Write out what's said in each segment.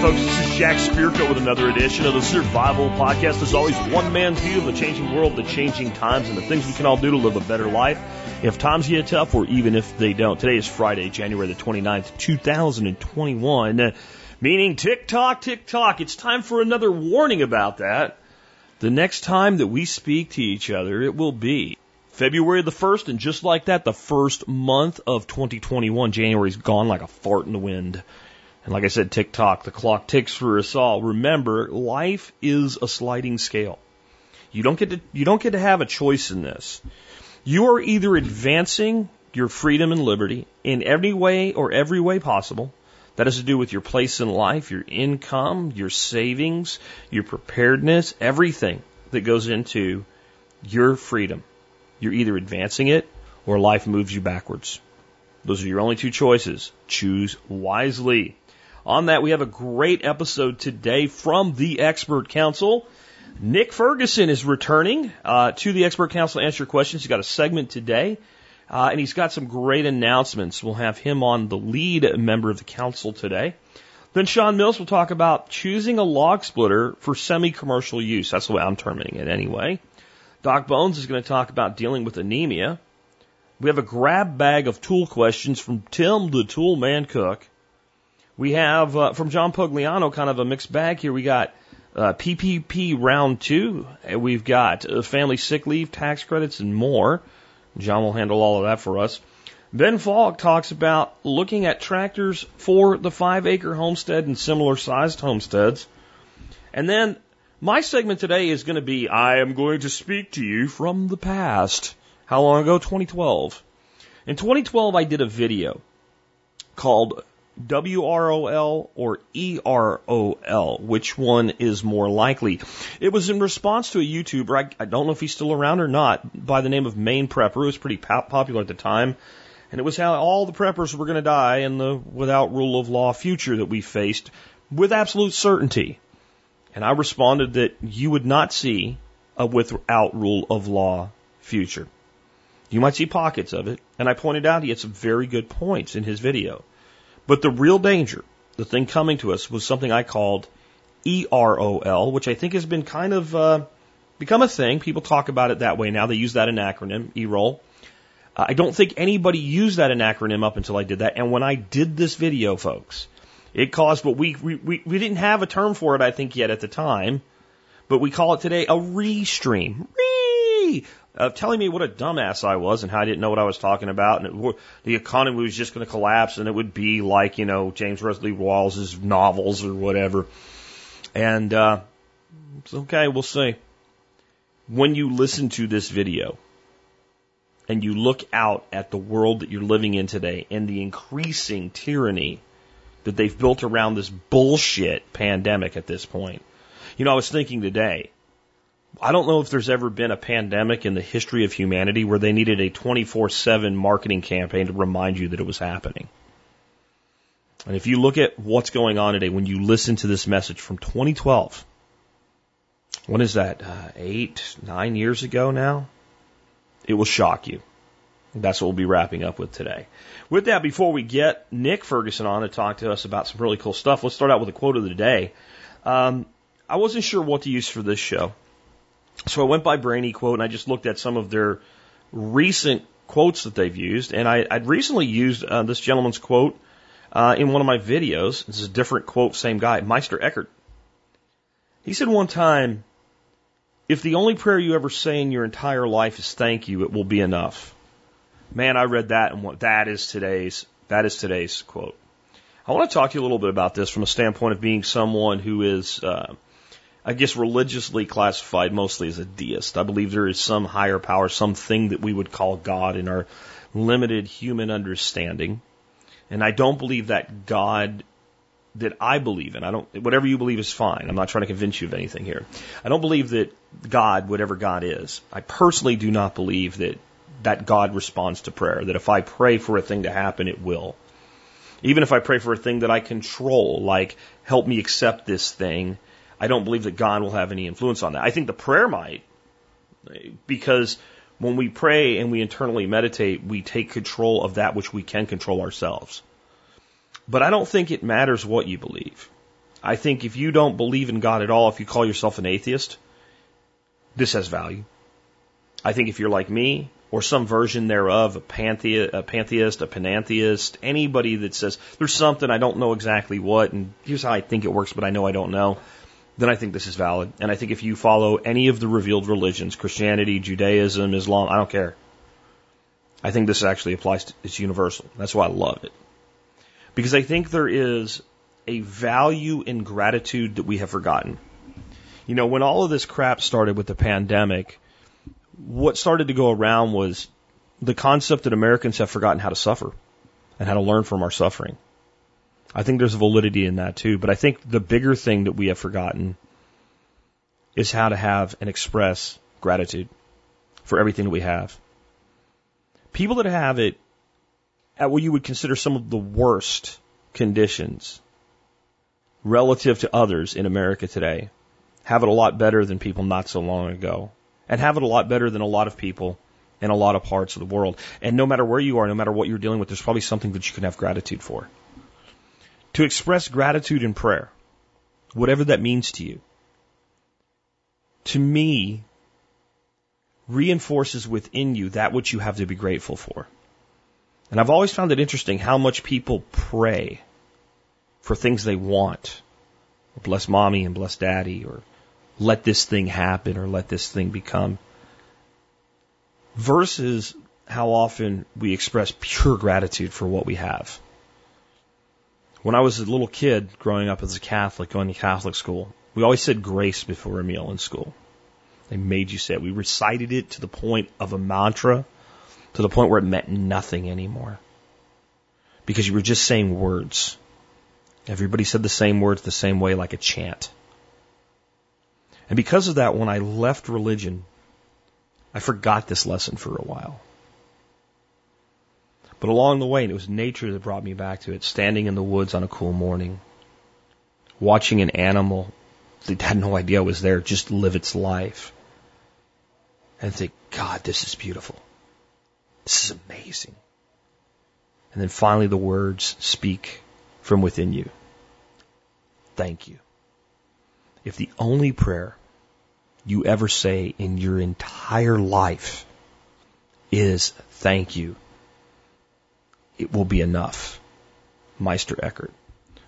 folks. This is Jack Spirko with another edition of the Survival Podcast. As always, one man's view of the changing world, the changing times, and the things we can all do to live a better life if times get tough or even if they don't. Today is Friday, January the 29th, 2021, meaning tick tock, tick tock. It's time for another warning about that. The next time that we speak to each other, it will be February the 1st, and just like that, the first month of 2021, January's gone like a fart in the wind. And like I said, tick tock, the clock ticks for us all. Remember, life is a sliding scale. You don't get to, you don't get to have a choice in this. You are either advancing your freedom and liberty in every way or every way possible. That has to do with your place in life, your income, your savings, your preparedness, everything that goes into your freedom. You're either advancing it or life moves you backwards. Those are your only two choices. Choose wisely. On that, we have a great episode today from the Expert Council. Nick Ferguson is returning uh, to the Expert Council to answer questions. He's got a segment today, uh, and he's got some great announcements. We'll have him on the lead member of the council today. Then Sean Mills will talk about choosing a log splitter for semi-commercial use. That's the way I'm terming it anyway. Doc Bones is going to talk about dealing with anemia. We have a grab bag of tool questions from Tim the Tool Man Cook. We have uh, from John Pugliano kind of a mixed bag here. We got uh, PPP round two. We've got uh, family sick leave, tax credits, and more. John will handle all of that for us. Ben Falk talks about looking at tractors for the five acre homestead and similar sized homesteads. And then my segment today is going to be I am going to speak to you from the past. How long ago? 2012. In 2012, I did a video called WROL or EROL? Which one is more likely? It was in response to a YouTuber, I, I don't know if he's still around or not, by the name of Main Prepper. who was pretty pop- popular at the time. And it was how all the preppers were going to die in the without rule of law future that we faced with absolute certainty. And I responded that you would not see a without rule of law future. You might see pockets of it. And I pointed out he had some very good points in his video. But the real danger, the thing coming to us, was something I called EROL, which I think has been kind of uh, become a thing. People talk about it that way now. They use that in acronym, EROL. Uh, I don't think anybody used that in acronym up until I did that. And when I did this video, folks, it caused what we, we, we, we didn't have a term for it, I think, yet at the time, but we call it today a restream. Re! Uh, telling me what a dumbass I was and how I didn't know what I was talking about, and it, the economy was just going to collapse, and it would be like you know James Wesley Rawles's novels or whatever. And uh, it's okay, we'll see. When you listen to this video and you look out at the world that you're living in today and the increasing tyranny that they've built around this bullshit pandemic at this point. You know, I was thinking today, I don't know if there's ever been a pandemic in the history of humanity where they needed a 24 7 marketing campaign to remind you that it was happening. And if you look at what's going on today, when you listen to this message from 2012, what is that, uh, eight, nine years ago now? It will shock you. That's what we'll be wrapping up with today. With that, before we get Nick Ferguson on to talk to us about some really cool stuff, let's start out with a quote of the day. Um, I wasn't sure what to use for this show. So I went by Brainy Quote and I just looked at some of their recent quotes that they've used. And I, I'd recently used uh, this gentleman's quote uh, in one of my videos. This is a different quote, same guy, Meister Eckhart. He said one time, if the only prayer you ever say in your entire life is thank you, it will be enough. Man, I read that and what that is today's that is today's quote. I want to talk to you a little bit about this from a standpoint of being someone who is uh, I guess, religiously classified mostly as a deist. I believe there is some higher power, something that we would call God in our limited human understanding. And I don't believe that God that I believe in. I don't, whatever you believe is fine. I'm not trying to convince you of anything here. I don't believe that God, whatever God is, I personally do not believe that, that God responds to prayer. That if I pray for a thing to happen, it will. Even if I pray for a thing that I control, like help me accept this thing, I don't believe that God will have any influence on that. I think the prayer might, because when we pray and we internally meditate, we take control of that which we can control ourselves. But I don't think it matters what you believe. I think if you don't believe in God at all, if you call yourself an atheist, this has value. I think if you're like me, or some version thereof, a, panthe- a pantheist, a anybody that says there's something I don't know exactly what, and here's how I think it works, but I know I don't know, then I think this is valid. And I think if you follow any of the revealed religions, Christianity, Judaism, Islam, I don't care. I think this actually applies to, it's universal. That's why I love it. Because I think there is a value in gratitude that we have forgotten. You know, when all of this crap started with the pandemic, what started to go around was the concept that Americans have forgotten how to suffer and how to learn from our suffering. I think there's validity in that too, but I think the bigger thing that we have forgotten is how to have and express gratitude for everything that we have. People that have it at what you would consider some of the worst conditions relative to others in America today have it a lot better than people not so long ago and have it a lot better than a lot of people in a lot of parts of the world. And no matter where you are, no matter what you're dealing with, there's probably something that you can have gratitude for. To express gratitude in prayer, whatever that means to you, to me, reinforces within you that which you have to be grateful for. And I've always found it interesting how much people pray for things they want. Bless mommy and bless daddy, or let this thing happen, or let this thing become. Versus how often we express pure gratitude for what we have. When I was a little kid growing up as a Catholic, going to Catholic school, we always said grace before a meal in school. They made you say it. We recited it to the point of a mantra, to the point where it meant nothing anymore. Because you were just saying words. Everybody said the same words the same way, like a chant. And because of that, when I left religion, I forgot this lesson for a while. But along the way, it was nature that brought me back to it, standing in the woods on a cool morning, watching an animal that had no idea was there just live its life, and think, God, this is beautiful. This is amazing. And then finally the words speak from within you. Thank you. If the only prayer you ever say in your entire life is thank you, it will be enough. Meister Eckhart.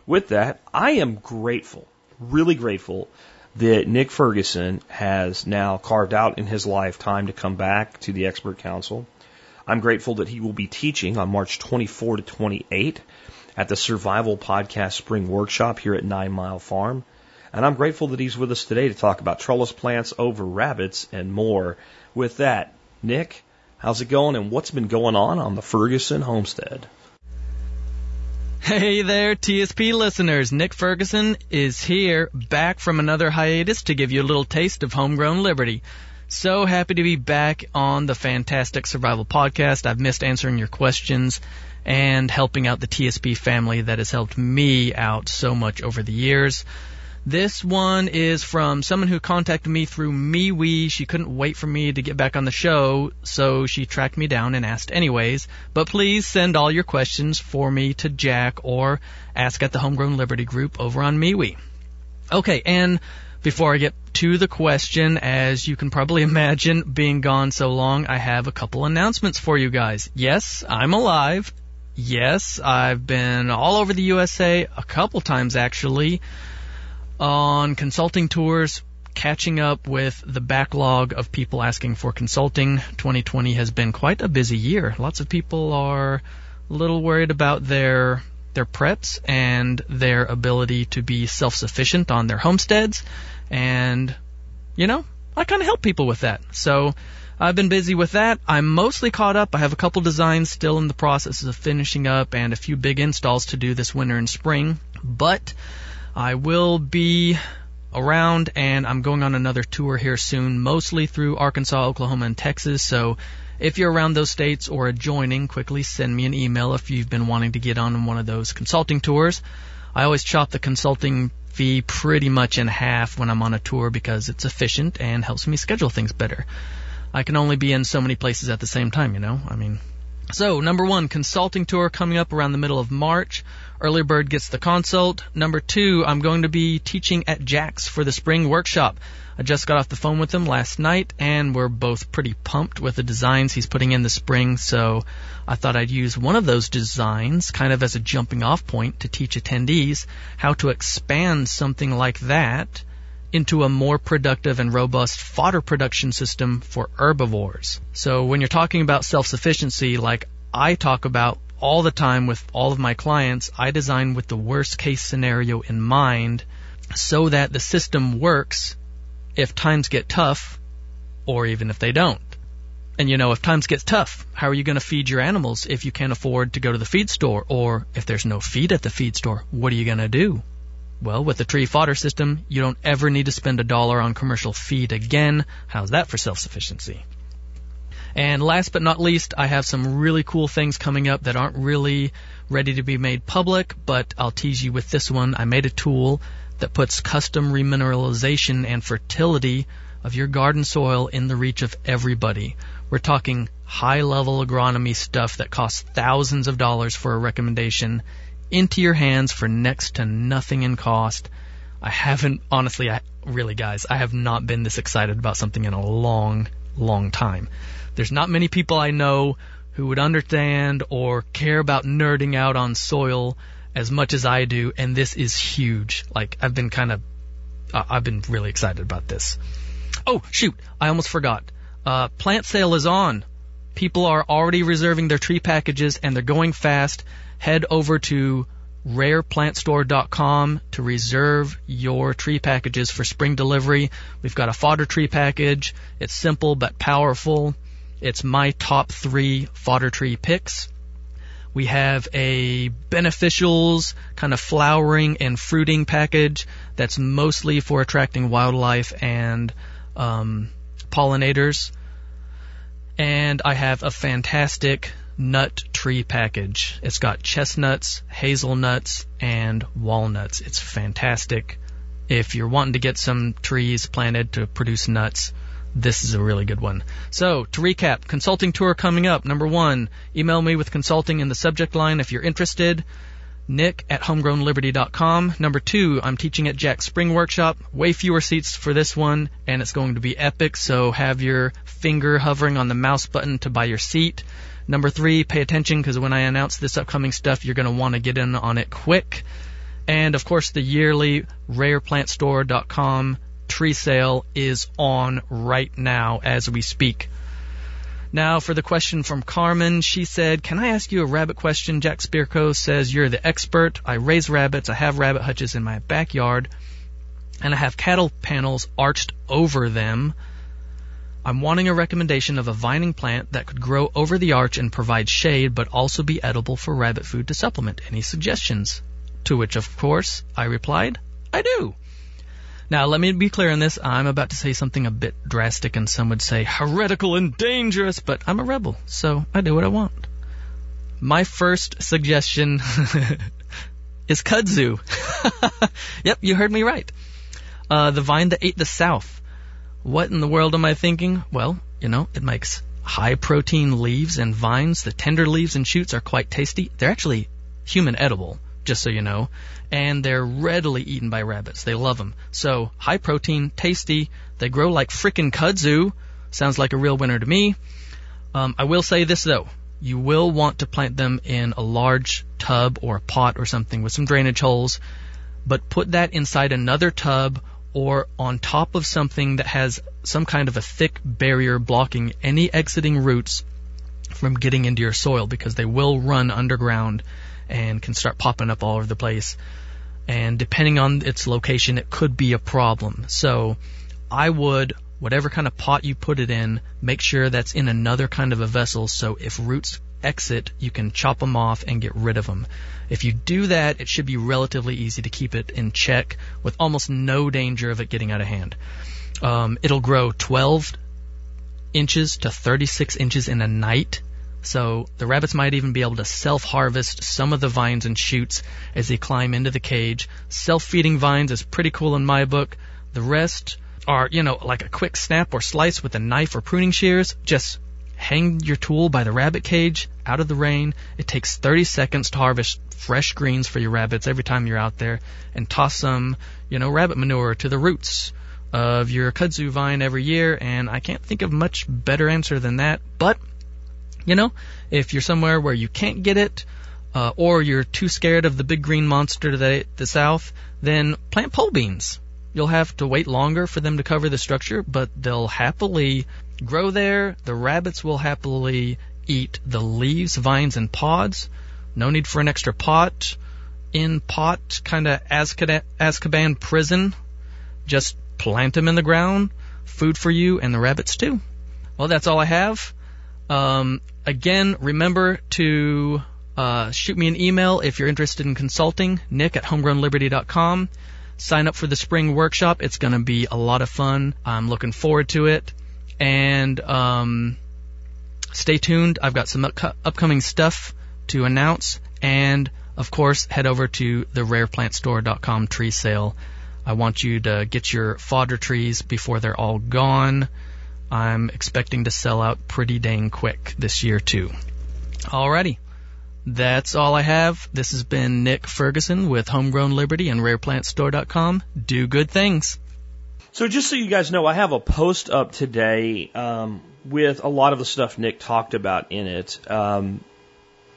With that, I am grateful, really grateful that Nick Ferguson has now carved out in his life time to come back to the expert council. I'm grateful that he will be teaching on March 24 to 28 at the Survival Podcast Spring Workshop here at Nine Mile Farm. And I'm grateful that he's with us today to talk about trellis plants over rabbits and more. With that, Nick, how's it going and what's been going on on the Ferguson homestead? Hey there, TSP listeners. Nick Ferguson is here, back from another hiatus to give you a little taste of homegrown liberty. So happy to be back on the Fantastic Survival Podcast. I've missed answering your questions and helping out the TSP family that has helped me out so much over the years. This one is from someone who contacted me through MeWe. She couldn't wait for me to get back on the show, so she tracked me down and asked anyways. But please send all your questions for me to Jack or ask at the Homegrown Liberty group over on MeWe. Okay, and before I get to the question, as you can probably imagine, being gone so long, I have a couple announcements for you guys. Yes, I'm alive. Yes, I've been all over the USA a couple times actually on consulting tours, catching up with the backlog of people asking for consulting. 2020 has been quite a busy year. Lots of people are a little worried about their their preps and their ability to be self-sufficient on their homesteads and you know, I kind of help people with that. So I've been busy with that. I'm mostly caught up. I have a couple designs still in the process of finishing up and a few big installs to do this winter and spring. But I will be around and I'm going on another tour here soon, mostly through Arkansas, Oklahoma, and Texas. So if you're around those states or adjoining, quickly send me an email if you've been wanting to get on one of those consulting tours. I always chop the consulting fee pretty much in half when I'm on a tour because it's efficient and helps me schedule things better. I can only be in so many places at the same time, you know? I mean, So, number one, consulting tour coming up around the middle of March. Early bird gets the consult. Number two, I'm going to be teaching at Jack's for the spring workshop. I just got off the phone with him last night, and we're both pretty pumped with the designs he's putting in the spring. So I thought I'd use one of those designs kind of as a jumping off point to teach attendees how to expand something like that into a more productive and robust fodder production system for herbivores. So when you're talking about self-sufficiency, like I talk about all the time with all of my clients, I design with the worst case scenario in mind so that the system works if times get tough or even if they don't. And you know, if times get tough, how are you going to feed your animals if you can't afford to go to the feed store or if there's no feed at the feed store? What are you going to do? Well, with the tree fodder system, you don't ever need to spend a dollar on commercial feed again. How's that for self-sufficiency? And last but not least, I have some really cool things coming up that aren't really ready to be made public, but I'll tease you with this one. I made a tool that puts custom remineralization and fertility of your garden soil in the reach of everybody. We're talking high level agronomy stuff that costs thousands of dollars for a recommendation into your hands for next to nothing in cost. I haven't, honestly, I, really guys, I have not been this excited about something in a long, long time. There's not many people I know who would understand or care about nerding out on soil as much as I do, and this is huge. Like, I've been kind of, uh, I've been really excited about this. Oh, shoot, I almost forgot. Uh, plant sale is on. People are already reserving their tree packages and they're going fast head over to rareplantstore.com to reserve your tree packages for spring delivery. We've got a fodder tree package. It's simple but powerful. It's my top three fodder tree picks. We have a beneficials kind of flowering and fruiting package that's mostly for attracting wildlife and um, pollinators. And I have a fantastic nut tree package. It's got chestnuts, hazelnuts, and walnuts. It's fantastic. If you're wanting to get some trees planted to produce nuts, this is a really good one. So, to recap, consulting tour coming up. Number one, email me with consulting in the subject line if you're interested. Nick at homegrownliberty.com. Number two, I'm teaching at Jack Spring Workshop. Way fewer seats for this one, and it's going to be epic, so have your finger hovering on the mouse button to buy your seat. Number three, pay attention because when I announce this upcoming stuff, you're going to want to get in on it quick. And of course, the yearly rareplantstore.com tree sale is on right now as we speak. Now, for the question from Carmen, she said, Can I ask you a rabbit question? Jack Spirko says, You're the expert. I raise rabbits. I have rabbit hutches in my backyard, and I have cattle panels arched over them. I'm wanting a recommendation of a vining plant that could grow over the arch and provide shade but also be edible for rabbit food to supplement. Any suggestions? To which, of course, I replied, I do. Now, let me be clear on this. I'm about to say something a bit drastic and some would say heretical and dangerous, but I'm a rebel, so I do what I want. My first suggestion is kudzu. yep, you heard me right. Uh, the vine that ate the South. What in the world am I thinking? Well, you know, it makes high protein leaves and vines. The tender leaves and shoots are quite tasty. They're actually human edible, just so you know. And they're readily eaten by rabbits. They love them. So, high protein, tasty. They grow like frickin' kudzu. Sounds like a real winner to me. Um, I will say this though. You will want to plant them in a large tub or a pot or something with some drainage holes, but put that inside another tub or on top of something that has some kind of a thick barrier blocking any exiting roots from getting into your soil because they will run underground and can start popping up all over the place. And depending on its location, it could be a problem. So I would, whatever kind of pot you put it in, make sure that's in another kind of a vessel so if roots exit, you can chop them off and get rid of them. If you do that, it should be relatively easy to keep it in check with almost no danger of it getting out of hand. Um, it'll grow 12 inches to 36 inches in a night. So the rabbits might even be able to self-harvest some of the vines and shoots as they climb into the cage. Self-feeding vines is pretty cool in my book. The rest are, you know, like a quick snap or slice with a knife or pruning shears. Just hang your tool by the rabbit cage out of the rain. It takes 30 seconds to harvest fresh greens for your rabbits every time you're out there and toss some, you know, rabbit manure to the roots of your kudzu vine every year. And I can't think of much better answer than that. But, you know, if you're somewhere where you can't get it, uh, or you're too scared of the big green monster the, the south, then plant pole beans. You'll have to wait longer for them to cover the structure, but they'll happily grow there. The rabbits will happily eat the leaves, vines, and pods. No need for an extra pot. In pot, kind of Azkaban prison. Just plant them in the ground. Food for you and the rabbits too. Well, that's all I have. Um, again, remember to uh, shoot me an email if you're interested in consulting. Nick at homegrownliberty.com. Sign up for the spring workshop. It's going to be a lot of fun. I'm looking forward to it. And um, stay tuned. I've got some up- upcoming stuff to announce. And of course, head over to the rareplantstore.com tree sale. I want you to get your fodder trees before they're all gone. I'm expecting to sell out pretty dang quick this year too. Alrighty. That's all I have. This has been Nick Ferguson with Homegrown Liberty and RarePlantStore.com. Do good things. So just so you guys know, I have a post up today um, with a lot of the stuff Nick talked about in it. Um,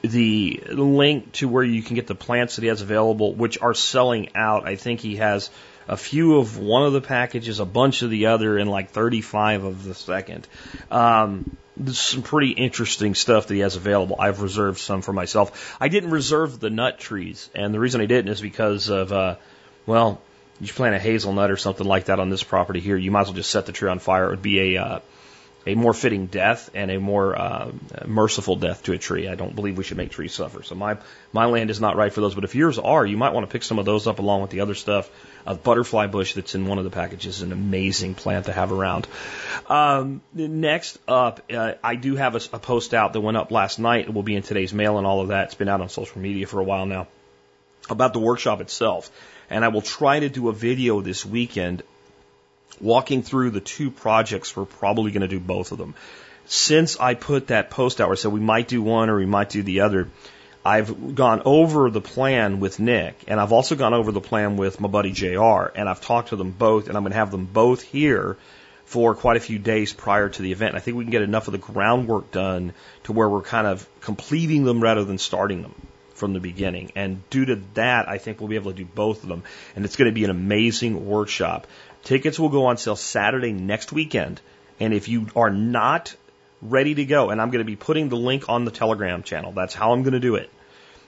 the link to where you can get the plants that he has available, which are selling out. I think he has a few of one of the packages, a bunch of the other, and like 35 of the second. Um, there's some pretty interesting stuff that he has available. I've reserved some for myself. I didn't reserve the nut trees, and the reason I didn't is because of, uh, well, you plant a hazelnut or something like that on this property here, you might as well just set the tree on fire. It would be a uh, a more fitting death and a more uh, merciful death to a tree. I don't believe we should make trees suffer. So my my land is not right for those. But if yours are, you might want to pick some of those up along with the other stuff. A butterfly bush that's in one of the packages is an amazing plant to have around. Um, next up, uh, I do have a, a post out that went up last night. It will be in today's mail and all of that. It's been out on social media for a while now about the workshop itself. And I will try to do a video this weekend walking through the two projects, we're probably going to do both of them. Since I put that post out where I said we might do one or we might do the other, I've gone over the plan with Nick and I've also gone over the plan with my buddy JR and I've talked to them both and I'm going to have them both here for quite a few days prior to the event. I think we can get enough of the groundwork done to where we're kind of completing them rather than starting them from the beginning. And due to that, I think we'll be able to do both of them. And it's going to be an amazing workshop. Tickets will go on sale Saturday next weekend. And if you are not ready to go, and I'm going to be putting the link on the Telegram channel, that's how I'm going to do it.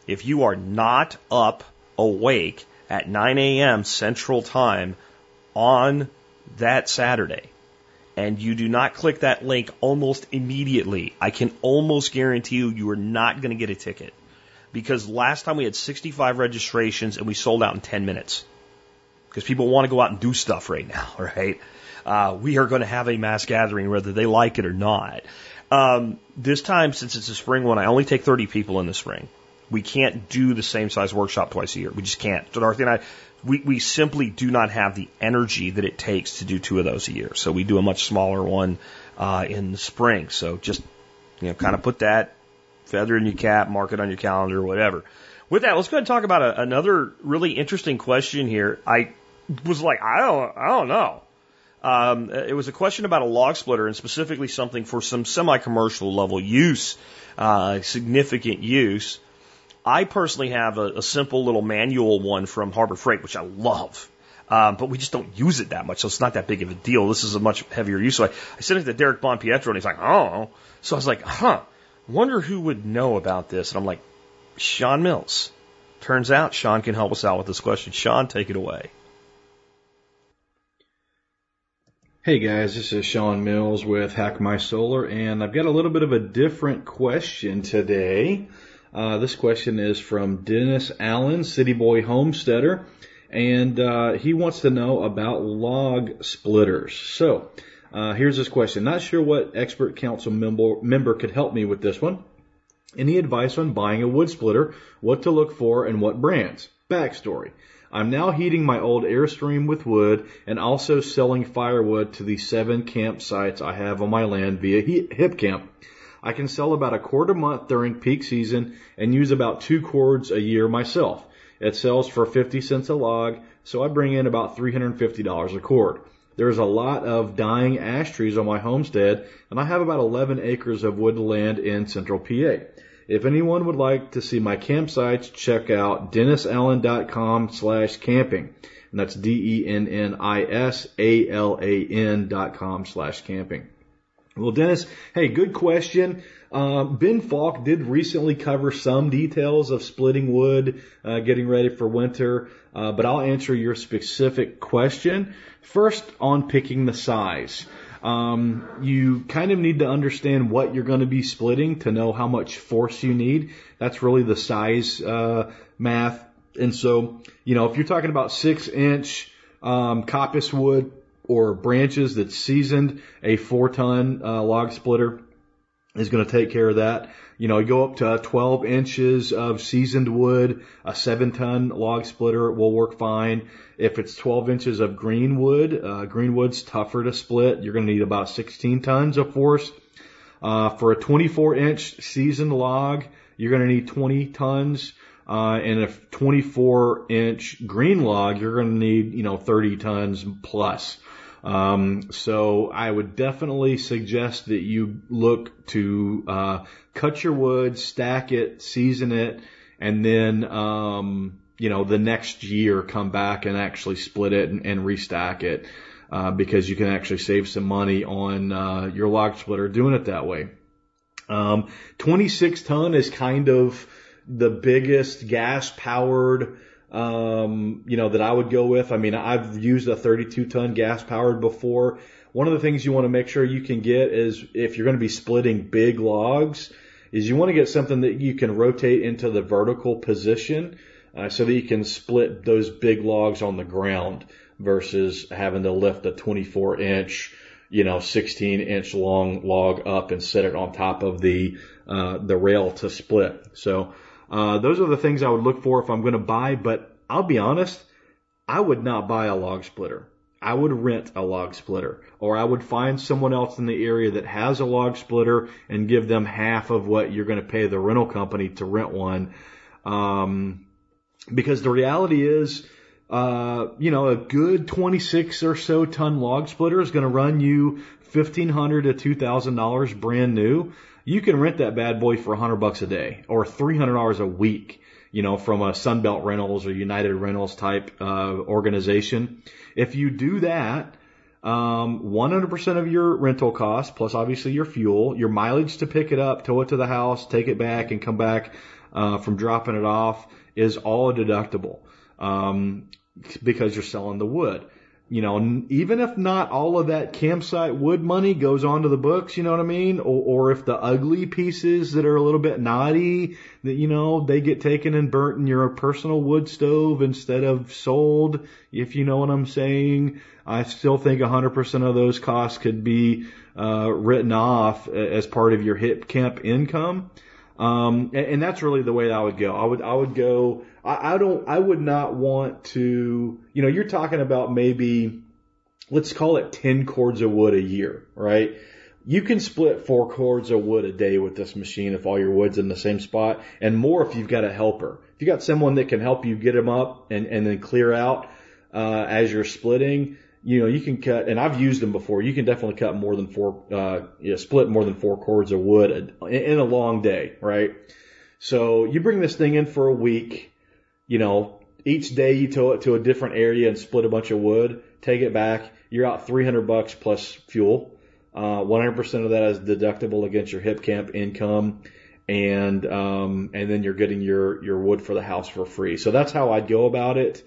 If you are not up awake at 9 a.m. Central Time on that Saturday, and you do not click that link almost immediately, I can almost guarantee you you are not going to get a ticket. Because last time we had 65 registrations and we sold out in 10 minutes because people want to go out and do stuff right now, right? Uh, we are going to have a mass gathering whether they like it or not. Um, this time, since it's a spring one, I only take 30 people in the spring. We can't do the same size workshop twice a year. We just can't. So Dorothy and I, we, we simply do not have the energy that it takes to do two of those a year. So we do a much smaller one uh, in the spring. So just you know, kind of put that feather in your cap, mark it on your calendar, whatever. With that, let's go ahead and talk about a, another really interesting question here. I was like, I don't, I don't know. Um, it was a question about a log splitter and specifically something for some semi-commercial level use, uh, significant use. I personally have a, a, simple little manual one from Harbor Freight, which I love. Um, but we just don't use it that much, so it's not that big of a deal. This is a much heavier use. So I, I sent it to Derek Bonpietro, and he's like, oh. So I was like, huh, wonder who would know about this. And I'm like, Sean Mills. Turns out Sean can help us out with this question. Sean, take it away. Hey guys, this is Sean Mills with Hack My Solar, and I've got a little bit of a different question today. Uh, this question is from Dennis Allen, City Boy Homesteader, and uh, he wants to know about log splitters. So, uh, here's his question. Not sure what expert council member, member could help me with this one. Any advice on buying a wood splitter, what to look for, and what brands? Backstory. I'm now heating my old Airstream with wood and also selling firewood to the seven campsites I have on my land via HipCamp. I can sell about a cord a month during peak season and use about two cords a year myself. It sells for 50 cents a log, so I bring in about $350 a cord. There's a lot of dying ash trees on my homestead, and I have about 11 acres of woodland in central PA. If anyone would like to see my campsites, check out dennisalan.com slash camping. And that's D-E-N-N-I-S-A-L-A-N dot com slash camping. Well, Dennis, hey, good question. Uh, ben Falk did recently cover some details of splitting wood, uh, getting ready for winter, uh, but I'll answer your specific question. First, on picking the size. Um, you kind of need to understand what you're going to be splitting to know how much force you need. That's really the size uh, math. And so, you know, if you're talking about six inch um, coppice wood or branches that's seasoned, a four ton uh, log splitter is going to take care of that. You know, go up to 12 inches of seasoned wood, a seven ton log splitter will work fine. If it's 12 inches of green wood, uh, green wood's tougher to split. You're going to need about 16 tons of force. Uh, for a 24 inch seasoned log, you're going to need 20 tons. Uh, and a 24 inch green log, you're going to need, you know, 30 tons plus. Um, so I would definitely suggest that you look to uh, cut your wood, stack it, season it, and then um, you know the next year come back and actually split it and, and restack it uh, because you can actually save some money on uh, your log splitter doing it that way. Um, 26 ton is kind of the biggest gas powered um, you know, that I would go with. I mean, I've used a 32 ton gas powered before. One of the things you want to make sure you can get is if you're going to be splitting big logs, is you want to get something that you can rotate into the vertical position uh, so that you can split those big logs on the ground versus having to lift a 24 inch, you know, 16 inch long log up and set it on top of the uh, the rail to split. So uh, those are the things I would look for if I'm going to buy, but I'll be honest, I would not buy a log splitter. I would rent a log splitter or I would find someone else in the area that has a log splitter and give them half of what you're going to pay the rental company to rent one. Um, because the reality is, uh, you know, a good 26 or so ton log splitter is going to run you 1500 to $2,000 brand new you can rent that bad boy for a hundred bucks a day or three hundred dollars a week. You know, from a Sunbelt Rentals or United Rentals type uh, organization. If you do that, um, 100% of your rental costs plus obviously your fuel, your mileage to pick it up, tow it to the house, take it back, and come back uh, from dropping it off is all deductible um, because you're selling the wood you know, even if not all of that campsite wood money goes onto the books, you know what I mean? Or, or if the ugly pieces that are a little bit naughty, that, you know, they get taken and burnt in your personal wood stove instead of sold, if you know what I'm saying. I still think 100% of those costs could be, uh, written off as part of your HipCamp income. Um, and, and that's really the way I would go. I would, I would go, I, I don't, I would not want to, you know, you're talking about maybe, let's call it 10 cords of wood a year, right? You can split four cords of wood a day with this machine if all your wood's in the same spot and more if you've got a helper. If you got someone that can help you get them up and, and then clear out, uh, as you're splitting, you know, you can cut, and I've used them before. You can definitely cut more than four, uh, yeah, split more than four cords of wood in a long day, right? So you bring this thing in for a week, you know, each day you tow it to a different area and split a bunch of wood, take it back, you're out 300 bucks plus fuel. Uh, 100% of that is deductible against your HipCamp income. And, um, and then you're getting your, your wood for the house for free. So that's how I'd go about it.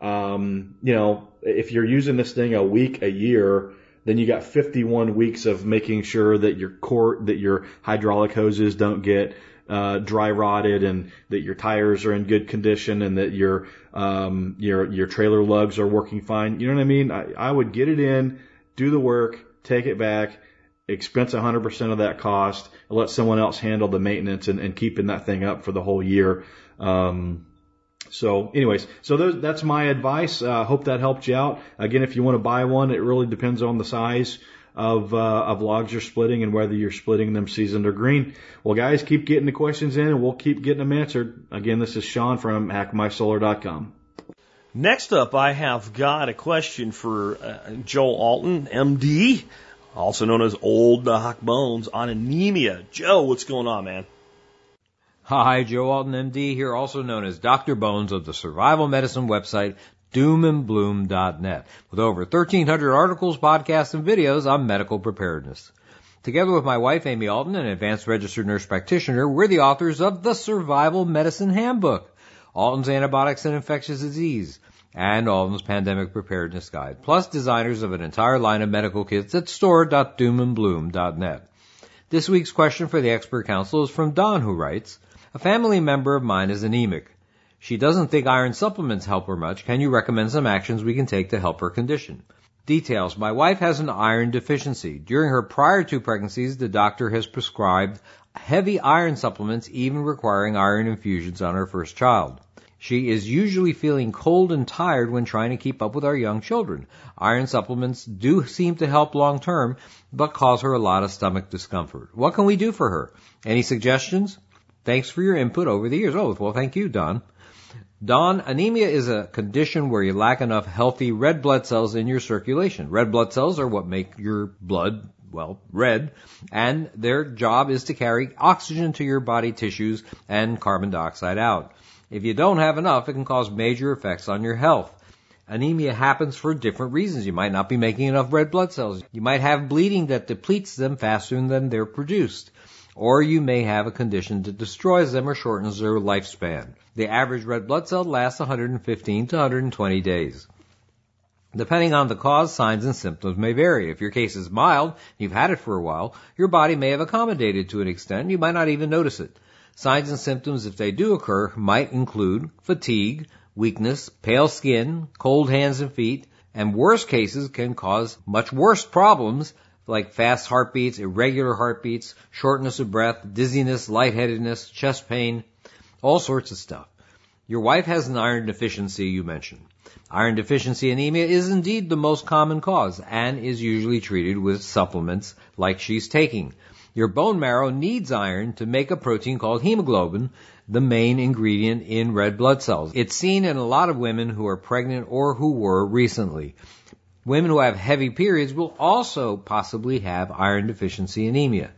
Um, you know, if you're using this thing a week, a year, then you got 51 weeks of making sure that your core, that your hydraulic hoses don't get uh, dry rotted and that your tires are in good condition and that your um, your your trailer lugs are working fine. You know what I mean? I, I would get it in, do the work, take it back, expense 100% of that cost, let someone else handle the maintenance and, and keeping that thing up for the whole year. Um, so, anyways, so those, that's my advice. Uh, hope that helped you out. Again, if you want to buy one, it really depends on the size. of uh, of logs you're splitting and whether you're splitting them seasoned or green. Well, guys, keep getting the questions in, and we'll keep getting them answered. Again, this is Sean from HackMySolar.com. Next up, I have got a question for uh, Joe Alton, MD, also known as Old Doc Bones, on anemia. Joe, what's going on, man? Hi, Joe Alton, MD, here also known as Dr. Bones of the survival medicine website doomandbloom.net with over 1300 articles, podcasts, and videos on medical preparedness. Together with my wife, Amy Alton, an advanced registered nurse practitioner, we're the authors of the Survival Medicine Handbook, Alton's Antibiotics and Infectious Disease, and Alton's Pandemic Preparedness Guide, plus designers of an entire line of medical kits at store.doomandbloom.net. This week's question for the expert council is from Don, who writes, A family member of mine is anemic. She doesn't think iron supplements help her much. Can you recommend some actions we can take to help her condition? Details. My wife has an iron deficiency. During her prior two pregnancies, the doctor has prescribed heavy iron supplements, even requiring iron infusions on her first child. She is usually feeling cold and tired when trying to keep up with our young children. Iron supplements do seem to help long term, but cause her a lot of stomach discomfort. What can we do for her? Any suggestions? Thanks for your input over the years. Oh, well, thank you, Don. Don, anemia is a condition where you lack enough healthy red blood cells in your circulation. Red blood cells are what make your blood, well, red, and their job is to carry oxygen to your body tissues and carbon dioxide out. If you don't have enough, it can cause major effects on your health. Anemia happens for different reasons. You might not be making enough red blood cells. You might have bleeding that depletes them faster than they're produced or you may have a condition that destroys them or shortens their lifespan. The average red blood cell lasts 115 to 120 days. Depending on the cause, signs and symptoms may vary. If your case is mild, you've had it for a while, your body may have accommodated to an extent, you might not even notice it. Signs and symptoms, if they do occur, might include fatigue, weakness, pale skin, cold hands and feet, and worse cases can cause much worse problems like fast heartbeats, irregular heartbeats, shortness of breath, dizziness, lightheadedness, chest pain, all sorts of stuff. Your wife has an iron deficiency you mentioned. Iron deficiency anemia is indeed the most common cause and is usually treated with supplements like she's taking. Your bone marrow needs iron to make a protein called hemoglobin, the main ingredient in red blood cells. It's seen in a lot of women who are pregnant or who were recently. Women who have heavy periods will also possibly have iron deficiency anemia.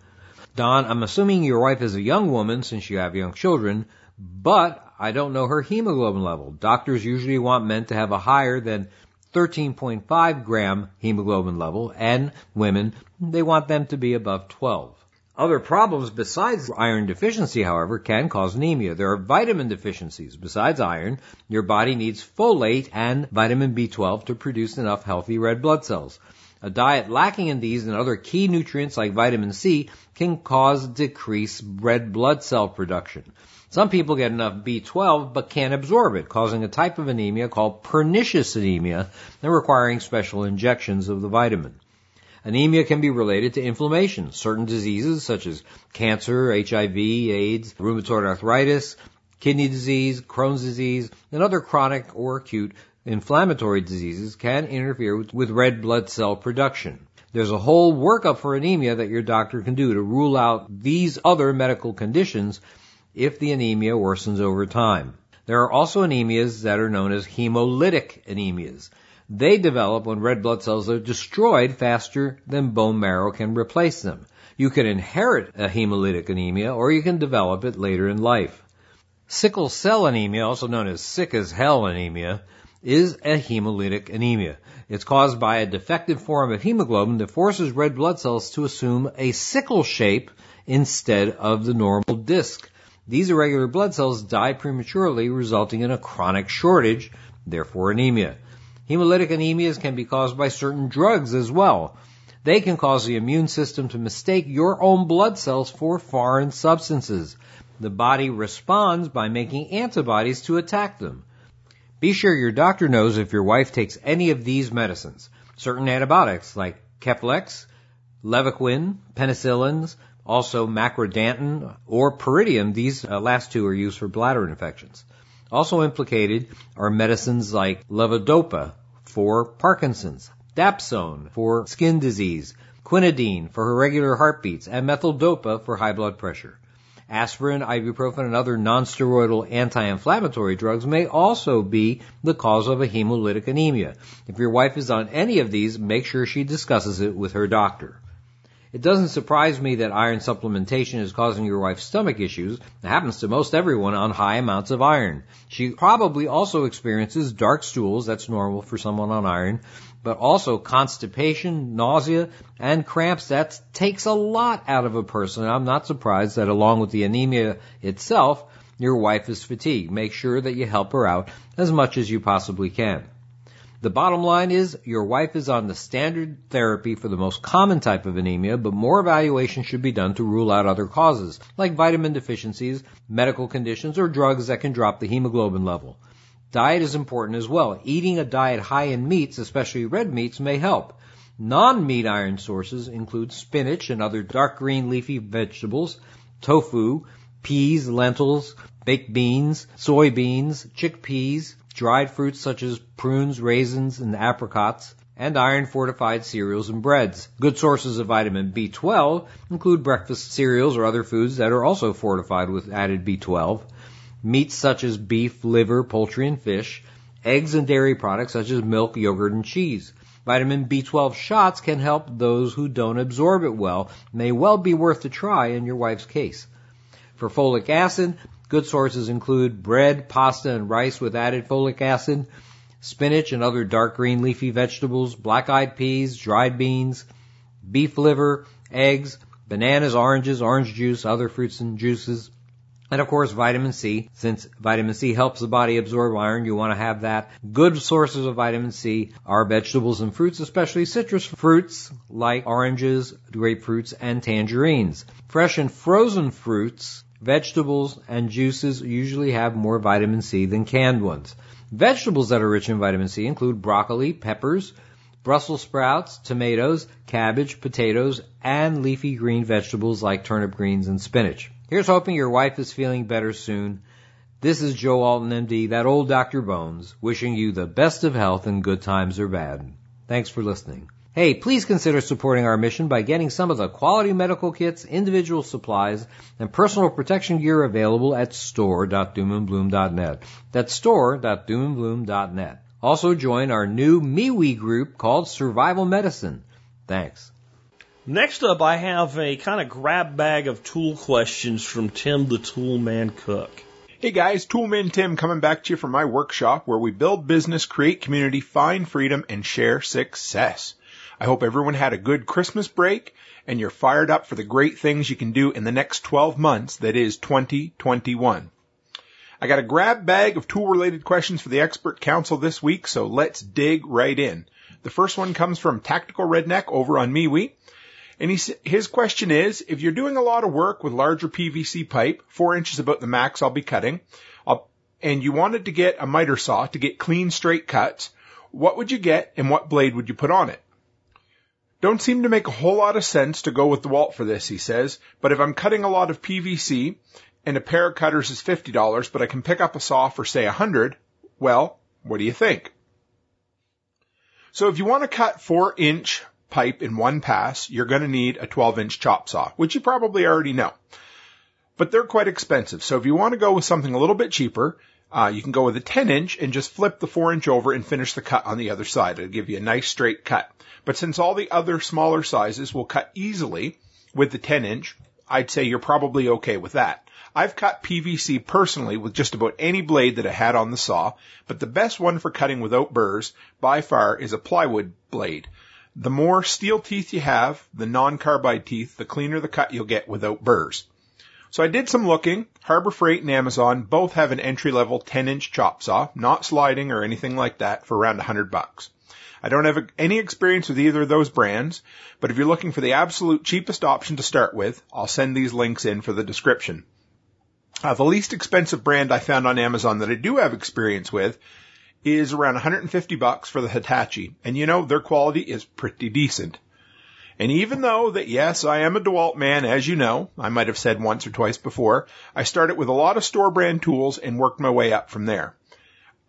Don, I'm assuming your wife is a young woman since you have young children, but I don't know her hemoglobin level. Doctors usually want men to have a higher than 13.5 gram hemoglobin level, and women, they want them to be above 12. Other problems besides iron deficiency, however, can cause anemia. There are vitamin deficiencies. Besides iron, your body needs folate and vitamin B12 to produce enough healthy red blood cells. A diet lacking in these and other key nutrients like vitamin C can cause decreased red blood cell production. Some people get enough B12 but can't absorb it, causing a type of anemia called pernicious anemia and requiring special injections of the vitamin. Anemia can be related to inflammation. Certain diseases such as cancer, HIV, AIDS, rheumatoid arthritis, kidney disease, Crohn's disease, and other chronic or acute inflammatory diseases can interfere with red blood cell production. There's a whole workup for anemia that your doctor can do to rule out these other medical conditions if the anemia worsens over time. There are also anemias that are known as hemolytic anemias. They develop when red blood cells are destroyed faster than bone marrow can replace them. You can inherit a hemolytic anemia or you can develop it later in life. Sickle cell anemia, also known as sick as hell anemia, is a hemolytic anemia. It's caused by a defective form of hemoglobin that forces red blood cells to assume a sickle shape instead of the normal disc. These irregular blood cells die prematurely, resulting in a chronic shortage, therefore anemia. Hemolytic anemias can be caused by certain drugs as well. They can cause the immune system to mistake your own blood cells for foreign substances. The body responds by making antibodies to attack them. Be sure your doctor knows if your wife takes any of these medicines. Certain antibiotics like Keflex, Levaquin, penicillins, also macrodantin or pyridium. These uh, last two are used for bladder infections. Also implicated are medicines like levodopa for Parkinson's, dapsone for skin disease, quinidine for irregular heartbeats, and methyldopa for high blood pressure. Aspirin, ibuprofen, and other nonsteroidal anti-inflammatory drugs may also be the cause of a hemolytic anemia. If your wife is on any of these, make sure she discusses it with her doctor. It doesn't surprise me that iron supplementation is causing your wife's stomach issues. It happens to most everyone on high amounts of iron. She probably also experiences dark stools, that's normal for someone on iron, but also constipation, nausea, and cramps. That takes a lot out of a person. I'm not surprised that along with the anemia itself, your wife is fatigued. Make sure that you help her out as much as you possibly can. The bottom line is your wife is on the standard therapy for the most common type of anemia, but more evaluation should be done to rule out other causes, like vitamin deficiencies, medical conditions, or drugs that can drop the hemoglobin level. Diet is important as well. Eating a diet high in meats, especially red meats, may help. Non-meat iron sources include spinach and other dark green leafy vegetables, tofu, peas, lentils, baked beans, soybeans, chickpeas, dried fruits such as prunes, raisins, and apricots, and iron fortified cereals and breads. Good sources of vitamin B12 include breakfast cereals or other foods that are also fortified with added B12, meats such as beef, liver, poultry, and fish, eggs and dairy products such as milk, yogurt, and cheese. Vitamin B12 shots can help those who don't absorb it well, may well be worth a try in your wife's case. For folic acid, Good sources include bread, pasta, and rice with added folic acid, spinach and other dark green leafy vegetables, black-eyed peas, dried beans, beef liver, eggs, bananas, oranges, orange juice, other fruits and juices, and of course vitamin C. Since vitamin C helps the body absorb iron, you want to have that. Good sources of vitamin C are vegetables and fruits, especially citrus fruits like oranges, grapefruits, and tangerines. Fresh and frozen fruits Vegetables and juices usually have more vitamin C than canned ones. Vegetables that are rich in vitamin C include broccoli, peppers, Brussels sprouts, tomatoes, cabbage, potatoes, and leafy green vegetables like turnip greens and spinach. Here's hoping your wife is feeling better soon. This is Joe Alton, MD, that old Dr. Bones, wishing you the best of health in good times or bad. Thanks for listening. Hey, please consider supporting our mission by getting some of the quality medical kits, individual supplies, and personal protection gear available at store.doomandbloom.net. That's store.doomandbloom.net. Also join our new MeWe group called Survival Medicine. Thanks. Next up, I have a kind of grab bag of tool questions from Tim the Toolman Cook. Hey guys, Toolman Tim coming back to you from my workshop where we build business, create community, find freedom, and share success. I hope everyone had a good Christmas break and you're fired up for the great things you can do in the next 12 months that is 2021. I got a grab bag of tool related questions for the expert council this week, so let's dig right in. The first one comes from Tactical Redneck over on MeWe. And his question is, if you're doing a lot of work with larger PVC pipe, four inches about the max I'll be cutting, I'll, and you wanted to get a miter saw to get clean straight cuts, what would you get and what blade would you put on it? Don't seem to make a whole lot of sense to go with DeWalt for this, he says, but if I'm cutting a lot of PVC and a pair of cutters is $50, but I can pick up a saw for say 100, well, what do you think? So if you want to cut 4 inch pipe in one pass, you're going to need a 12 inch chop saw, which you probably already know. But they're quite expensive. So if you want to go with something a little bit cheaper, uh, you can go with a 10 inch and just flip the 4 inch over and finish the cut on the other side. It'll give you a nice straight cut. But since all the other smaller sizes will cut easily with the 10 inch, I'd say you're probably okay with that. I've cut PVC personally with just about any blade that I had on the saw, but the best one for cutting without burrs by far is a plywood blade. The more steel teeth you have, the non-carbide teeth, the cleaner the cut you'll get without burrs. So I did some looking. Harbor Freight and Amazon both have an entry level 10 inch chop saw, not sliding or anything like that for around 100 bucks. I don't have any experience with either of those brands, but if you're looking for the absolute cheapest option to start with, I'll send these links in for the description. Uh, the least expensive brand I found on Amazon that I do have experience with is around 150 bucks for the Hitachi, and you know their quality is pretty decent. And even though that yes, I am a DeWalt man, as you know, I might have said once or twice before, I started with a lot of store brand tools and worked my way up from there.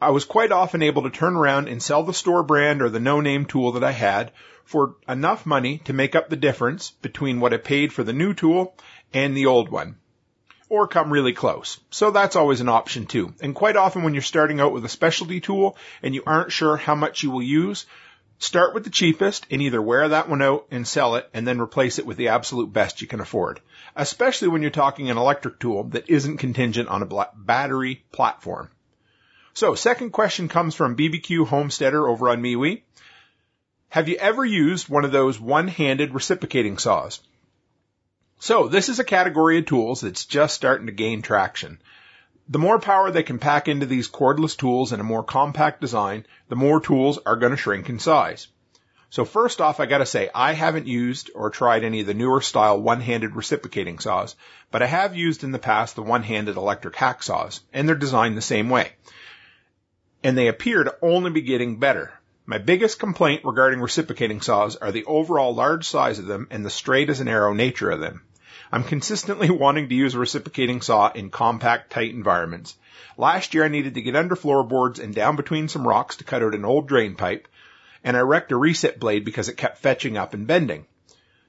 I was quite often able to turn around and sell the store brand or the no-name tool that I had for enough money to make up the difference between what I paid for the new tool and the old one. Or come really close. So that's always an option too. And quite often when you're starting out with a specialty tool and you aren't sure how much you will use, start with the cheapest and either wear that one out and sell it and then replace it with the absolute best you can afford. Especially when you're talking an electric tool that isn't contingent on a battery platform. So second question comes from BBQ Homesteader over on MeWe. Have you ever used one of those one-handed reciprocating saws? So this is a category of tools that's just starting to gain traction. The more power they can pack into these cordless tools in a more compact design, the more tools are going to shrink in size. So first off, I gotta say, I haven't used or tried any of the newer style one-handed reciprocating saws, but I have used in the past the one-handed electric hack saws, and they're designed the same way. And they appear to only be getting better. My biggest complaint regarding reciprocating saws are the overall large size of them and the straight as an arrow nature of them. I'm consistently wanting to use a reciprocating saw in compact, tight environments. Last year I needed to get under floorboards and down between some rocks to cut out an old drain pipe, and I wrecked a recip blade because it kept fetching up and bending.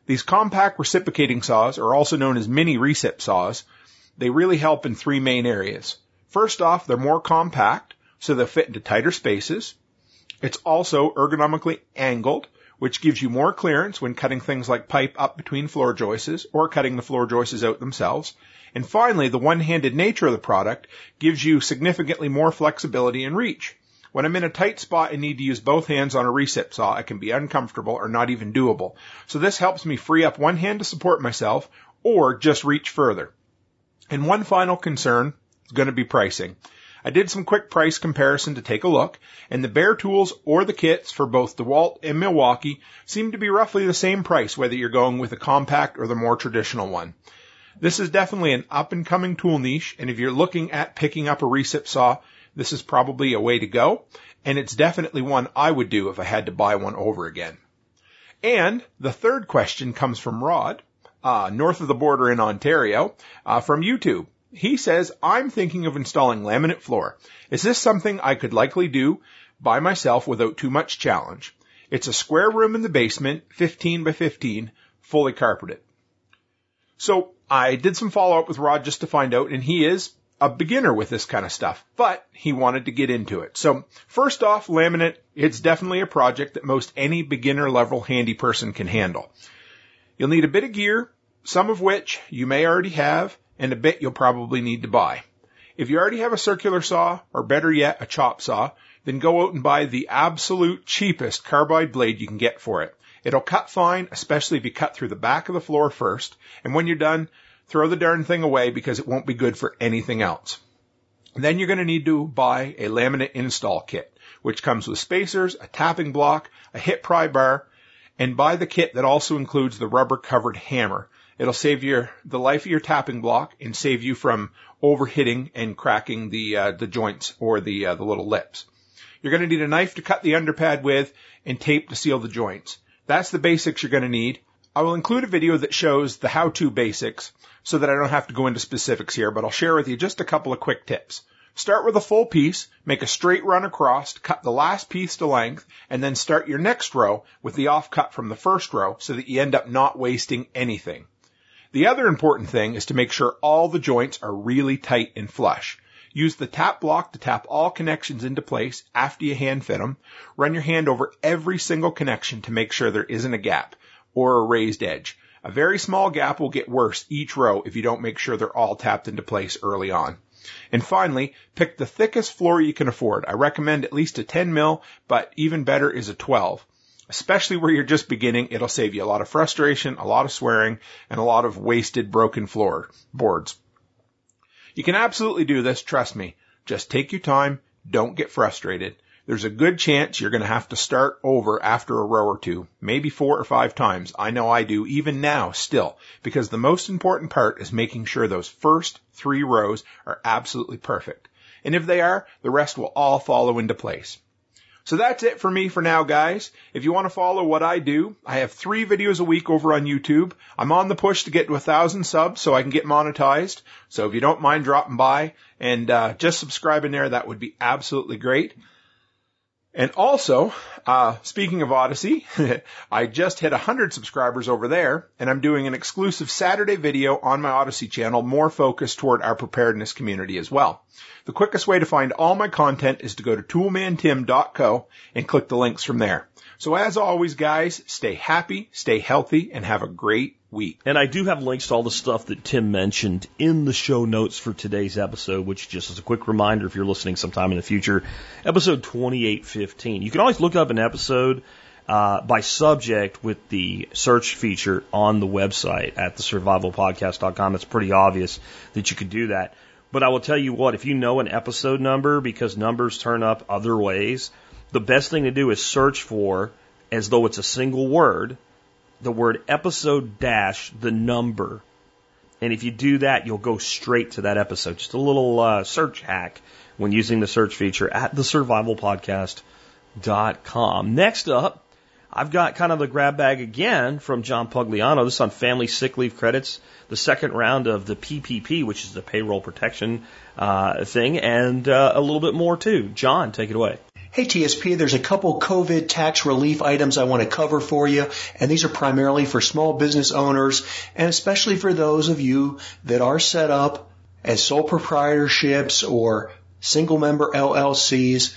These compact reciprocating saws are also known as mini recip saws. They really help in three main areas. First off, they're more compact, so they'll fit into tighter spaces. It's also ergonomically angled, which gives you more clearance when cutting things like pipe up between floor joists or cutting the floor joists out themselves. And finally, the one-handed nature of the product gives you significantly more flexibility and reach. When I'm in a tight spot and need to use both hands on a recip saw, it can be uncomfortable or not even doable. So this helps me free up one hand to support myself or just reach further. And one final concern is going to be pricing. I did some quick price comparison to take a look, and the bare tools or the kits for both DeWalt and Milwaukee seem to be roughly the same price whether you're going with a compact or the more traditional one. This is definitely an up and coming tool niche, and if you're looking at picking up a recip saw, this is probably a way to go, and it's definitely one I would do if I had to buy one over again. And the third question comes from Rod, uh, north of the border in Ontario, uh, from YouTube. He says, I'm thinking of installing laminate floor. Is this something I could likely do by myself without too much challenge? It's a square room in the basement, 15 by 15, fully carpeted. So I did some follow up with Rod just to find out, and he is a beginner with this kind of stuff, but he wanted to get into it. So first off, laminate, it's definitely a project that most any beginner level handy person can handle. You'll need a bit of gear, some of which you may already have, and a bit you'll probably need to buy. If you already have a circular saw, or better yet, a chop saw, then go out and buy the absolute cheapest carbide blade you can get for it. It'll cut fine, especially if you cut through the back of the floor first, and when you're done, throw the darn thing away because it won't be good for anything else. Then you're going to need to buy a laminate install kit, which comes with spacers, a tapping block, a hip pry bar, and buy the kit that also includes the rubber covered hammer. It'll save your the life of your tapping block and save you from overhitting and cracking the uh, the joints or the uh, the little lips. You're going to need a knife to cut the underpad with and tape to seal the joints. That's the basics you're going to need. I will include a video that shows the how-to basics so that I don't have to go into specifics here, but I'll share with you just a couple of quick tips. Start with a full piece, make a straight run across, cut the last piece to length, and then start your next row with the offcut from the first row so that you end up not wasting anything. The other important thing is to make sure all the joints are really tight and flush. Use the tap block to tap all connections into place after you hand fit them. Run your hand over every single connection to make sure there isn't a gap or a raised edge. A very small gap will get worse each row if you don't make sure they're all tapped into place early on. And finally, pick the thickest floor you can afford. I recommend at least a 10 mil, but even better is a 12 especially where you're just beginning, it'll save you a lot of frustration, a lot of swearing, and a lot of wasted broken floor boards. You can absolutely do this, trust me. Just take your time, don't get frustrated. There's a good chance you're going to have to start over after a row or two, maybe four or five times. I know I do even now still, because the most important part is making sure those first three rows are absolutely perfect. And if they are, the rest will all follow into place. So that's it for me for now, guys. If you want to follow what I do, I have three videos a week over on YouTube. I'm on the push to get to a thousand subs so I can get monetized. So if you don't mind dropping by and uh, just subscribing there, that would be absolutely great. And also, uh, speaking of Odysee, I just hit 100 subscribers over there, and I'm doing an exclusive Saturday video on my Odysee channel, more focused toward our preparedness community as well. The quickest way to find all my content is to go to toolmantim.co and click the links from there. So as always, guys, stay happy, stay healthy, and have a great week. And I do have links to all the stuff that Tim mentioned in the show notes for today's episode, which just as a quick reminder, if you're listening sometime in the future, episode 2815. You can always look up an episode uh, by subject with the search feature on the website at thesurvivalpodcast.com. It's pretty obvious that you could do that. But I will tell you what, if you know an episode number, because numbers turn up other ways, the best thing to do is search for, as though it's a single word, the word episode dash the number. And if you do that, you'll go straight to that episode. Just a little uh, search hack when using the search feature at thesurvivalpodcast.com. Next up, I've got kind of the grab bag again from John Pugliano. This on family sick leave credits, the second round of the PPP, which is the payroll protection uh, thing, and uh, a little bit more too. John, take it away. Hey TSP, there's a couple COVID tax relief items I want to cover for you, and these are primarily for small business owners, and especially for those of you that are set up as sole proprietorships or single member LLCs.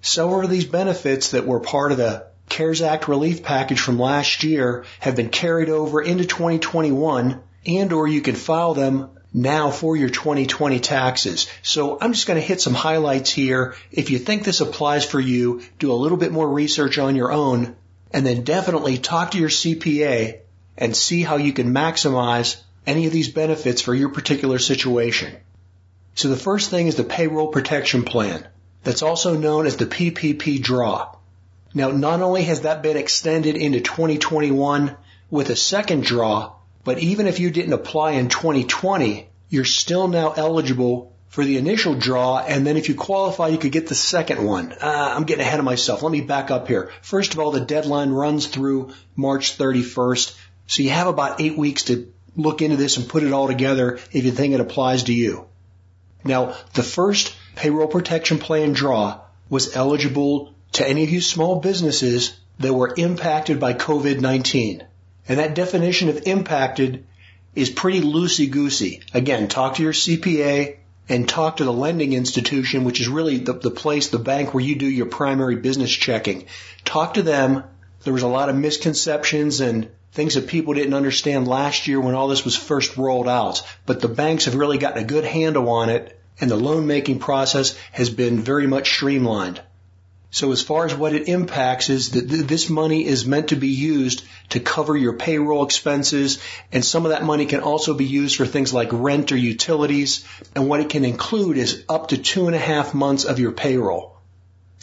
Several of these benefits that were part of the CARES Act relief package from last year have been carried over into 2021 and or you can file them now for your 2020 taxes. So I'm just going to hit some highlights here. If you think this applies for you, do a little bit more research on your own and then definitely talk to your CPA and see how you can maximize any of these benefits for your particular situation. So the first thing is the payroll protection plan. That's also known as the PPP draw. Now, not only has that been extended into 2021 with a second draw, but even if you didn't apply in 2020, you're still now eligible for the initial draw. And then if you qualify, you could get the second one. Uh, I'm getting ahead of myself. Let me back up here. First of all, the deadline runs through March 31st. So you have about eight weeks to look into this and put it all together if you think it applies to you. Now, the first payroll protection plan draw was eligible to any of you small businesses that were impacted by COVID-19. And that definition of impacted is pretty loosey goosey. Again, talk to your CPA and talk to the lending institution, which is really the, the place, the bank where you do your primary business checking. Talk to them. There was a lot of misconceptions and things that people didn't understand last year when all this was first rolled out. But the banks have really gotten a good handle on it and the loan making process has been very much streamlined. So as far as what it impacts is that this money is meant to be used to cover your payroll expenses and some of that money can also be used for things like rent or utilities. And what it can include is up to two and a half months of your payroll.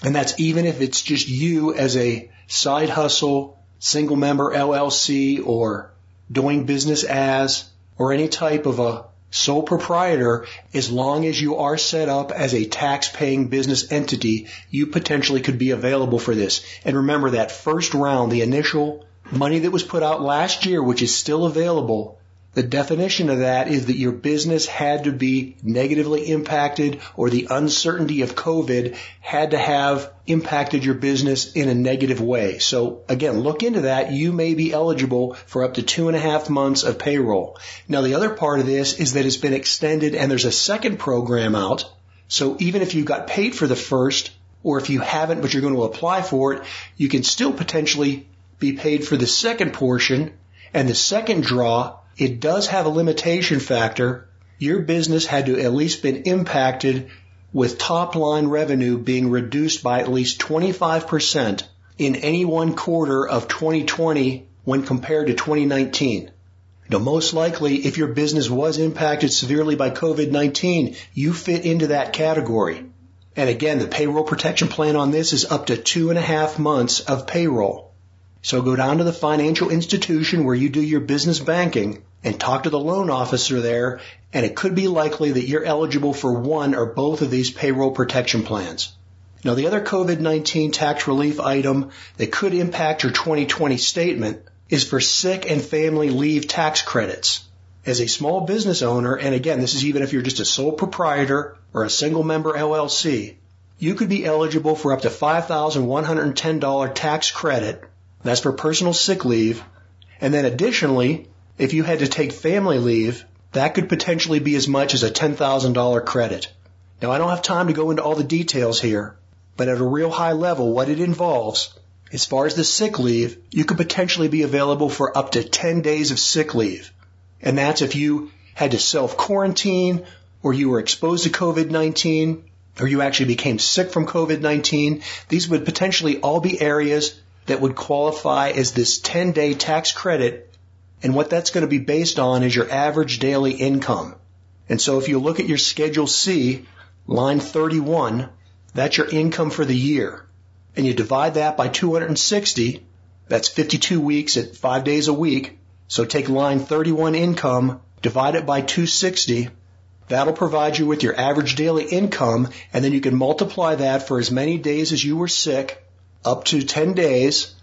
And that's even if it's just you as a side hustle, single member LLC or doing business as or any type of a sole proprietor, as long as you are set up as a tax paying business entity, you potentially could be available for this. And remember that first round, the initial money that was put out last year, which is still available, the definition of that is that your business had to be negatively impacted or the uncertainty of COVID had to have impacted your business in a negative way. So again, look into that. You may be eligible for up to two and a half months of payroll. Now the other part of this is that it's been extended and there's a second program out. So even if you got paid for the first or if you haven't but you're going to apply for it, you can still potentially be paid for the second portion and the second draw it does have a limitation factor. Your business had to at least been impacted with top line revenue being reduced by at least 25% in any one quarter of 2020 when compared to 2019. Now, most likely, if your business was impacted severely by COVID-19, you fit into that category. And again, the payroll protection plan on this is up to two and a half months of payroll. So go down to the financial institution where you do your business banking and talk to the loan officer there, and it could be likely that you're eligible for one or both of these payroll protection plans. Now, the other COVID-19 tax relief item that could impact your 2020 statement is for sick and family leave tax credits. As a small business owner, and again, this is even if you're just a sole proprietor or a single member LLC, you could be eligible for up to $5,110 tax credit. That's for personal sick leave. And then additionally, if you had to take family leave, that could potentially be as much as a $10,000 credit. Now I don't have time to go into all the details here, but at a real high level, what it involves, as far as the sick leave, you could potentially be available for up to 10 days of sick leave. And that's if you had to self quarantine or you were exposed to COVID-19 or you actually became sick from COVID-19. These would potentially all be areas that would qualify as this 10 day tax credit. And what that's going to be based on is your average daily income. And so if you look at your schedule C, line 31, that's your income for the year. And you divide that by 260, that's 52 weeks at five days a week. So take line 31 income, divide it by 260. That'll provide you with your average daily income, and then you can multiply that for as many days as you were sick, up to 10 days,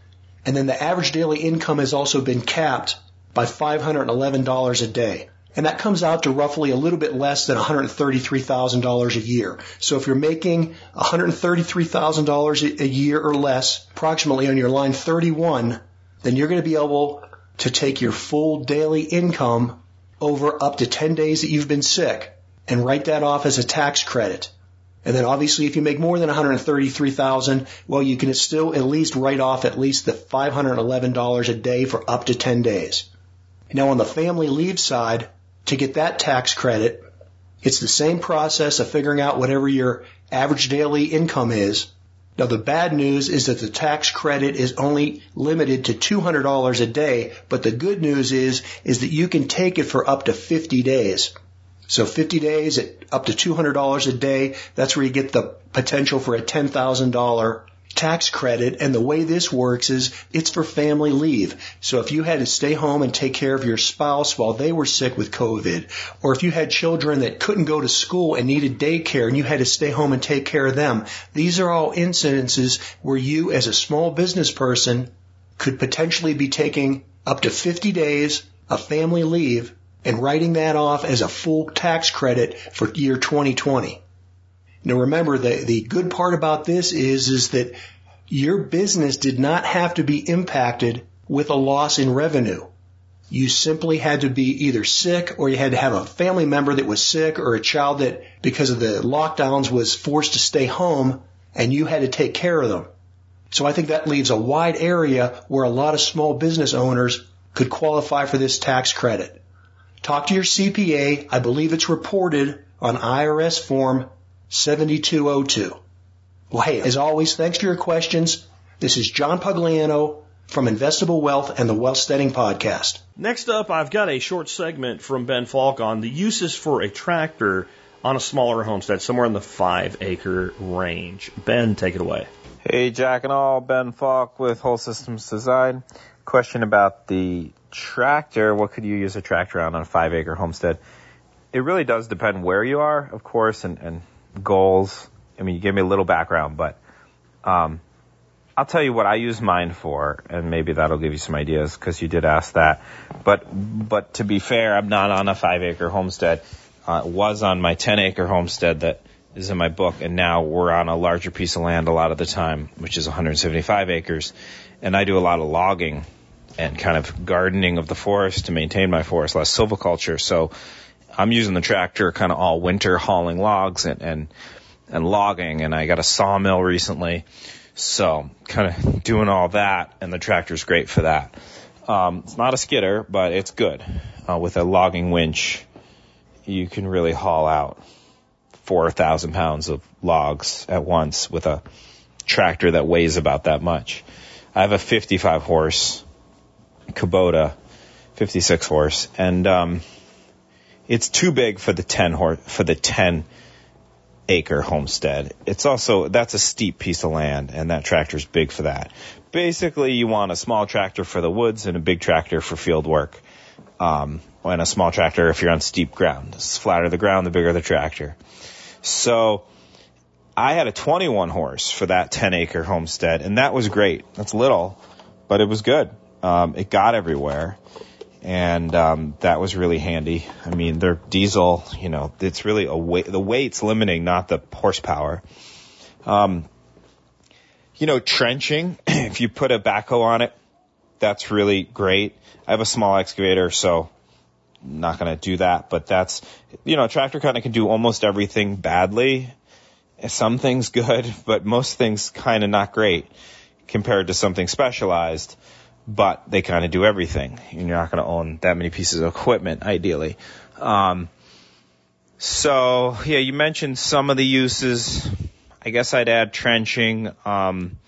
and then the average daily income has also been capped by $511 a day. And that comes out to roughly a little bit less than $133,000 a year. So if you're making $133,000 a year or less, approximately on your line 31, then you're going to be able to take your full daily income over up to 10 days that you've been sick and write that off as a tax credit. And then obviously if you make more than 133,000, well you can still at least write off at least the $511 a day for up to 10 days. Now on the family leave side, to get that tax credit, it's the same process of figuring out whatever your average daily income is. Now the bad news is that the tax credit is only limited to $200 a day, but the good news is, is that you can take it for up to 50 days. So 50 days at up to $200 a day, that's where you get the potential for a $10,000 tax credit. And the way this works is it's for family leave. So if you had to stay home and take care of your spouse while they were sick with COVID, or if you had children that couldn't go to school and needed daycare and you had to stay home and take care of them, these are all incidences where you as a small business person could potentially be taking up to 50 days of family leave and writing that off as a full tax credit for year 2020. Now remember, the, the good part about this is, is that your business did not have to be impacted with a loss in revenue. You simply had to be either sick or you had to have a family member that was sick or a child that, because of the lockdowns, was forced to stay home and you had to take care of them. So I think that leaves a wide area where a lot of small business owners could qualify for this tax credit. Talk to your CPA. I believe it's reported on IRS form 7202. Well, hey, as always, thanks for your questions. This is John Pugliano from Investable Wealth and the Wealthsteading Podcast. Next up, I've got a short segment from Ben Falk on the uses for a tractor on a smaller homestead, somewhere in the five acre range. Ben, take it away. Hey, Jack and all, Ben Falk with Whole Systems Design. Question about the tractor. What could you use a tractor on on a five acre homestead? It really does depend where you are, of course, and, and goals. I mean, you gave me a little background, but um, I'll tell you what I use mine for, and maybe that'll give you some ideas because you did ask that. But but to be fair, I'm not on a five acre homestead. Uh, was on my 10 acre homestead that is in my book, and now we're on a larger piece of land a lot of the time, which is 175 acres, and I do a lot of logging and kind of gardening of the forest to maintain my forest, less silviculture. So I'm using the tractor kind of all winter hauling logs and, and, and logging and I got a sawmill recently. So kind of doing all that and the tractor's great for that. Um, it's not a skidder, but it's good. Uh, with a logging winch, you can really haul out 4,000 pounds of logs at once with a tractor that weighs about that much. I have a 55 horse Kubota, 56 horse, and um, it's too big for the 10 horse for the 10 acre homestead. It's also that's a steep piece of land and that tractor's big for that. Basically, you want a small tractor for the woods and a big tractor for field work. Um, and a small tractor if you're on steep ground. The flatter the ground, the bigger the tractor. So I had a 21 horse for that 10 acre homestead, and that was great. That's little, but it was good. Um, it got everywhere, and um, that was really handy. I mean, they're diesel. You know, it's really a weight. The weight's limiting, not the horsepower. Um, you know, trenching. if you put a backhoe on it, that's really great. I have a small excavator, so not going to do that. But that's, you know, a tractor kind of can do almost everything badly. Some things good, but most things kind of not great compared to something specialized. But they kind of do everything, you're not going to own that many pieces of equipment, ideally. Um, so yeah, you mentioned some of the uses. I guess I'd add trenching. Um,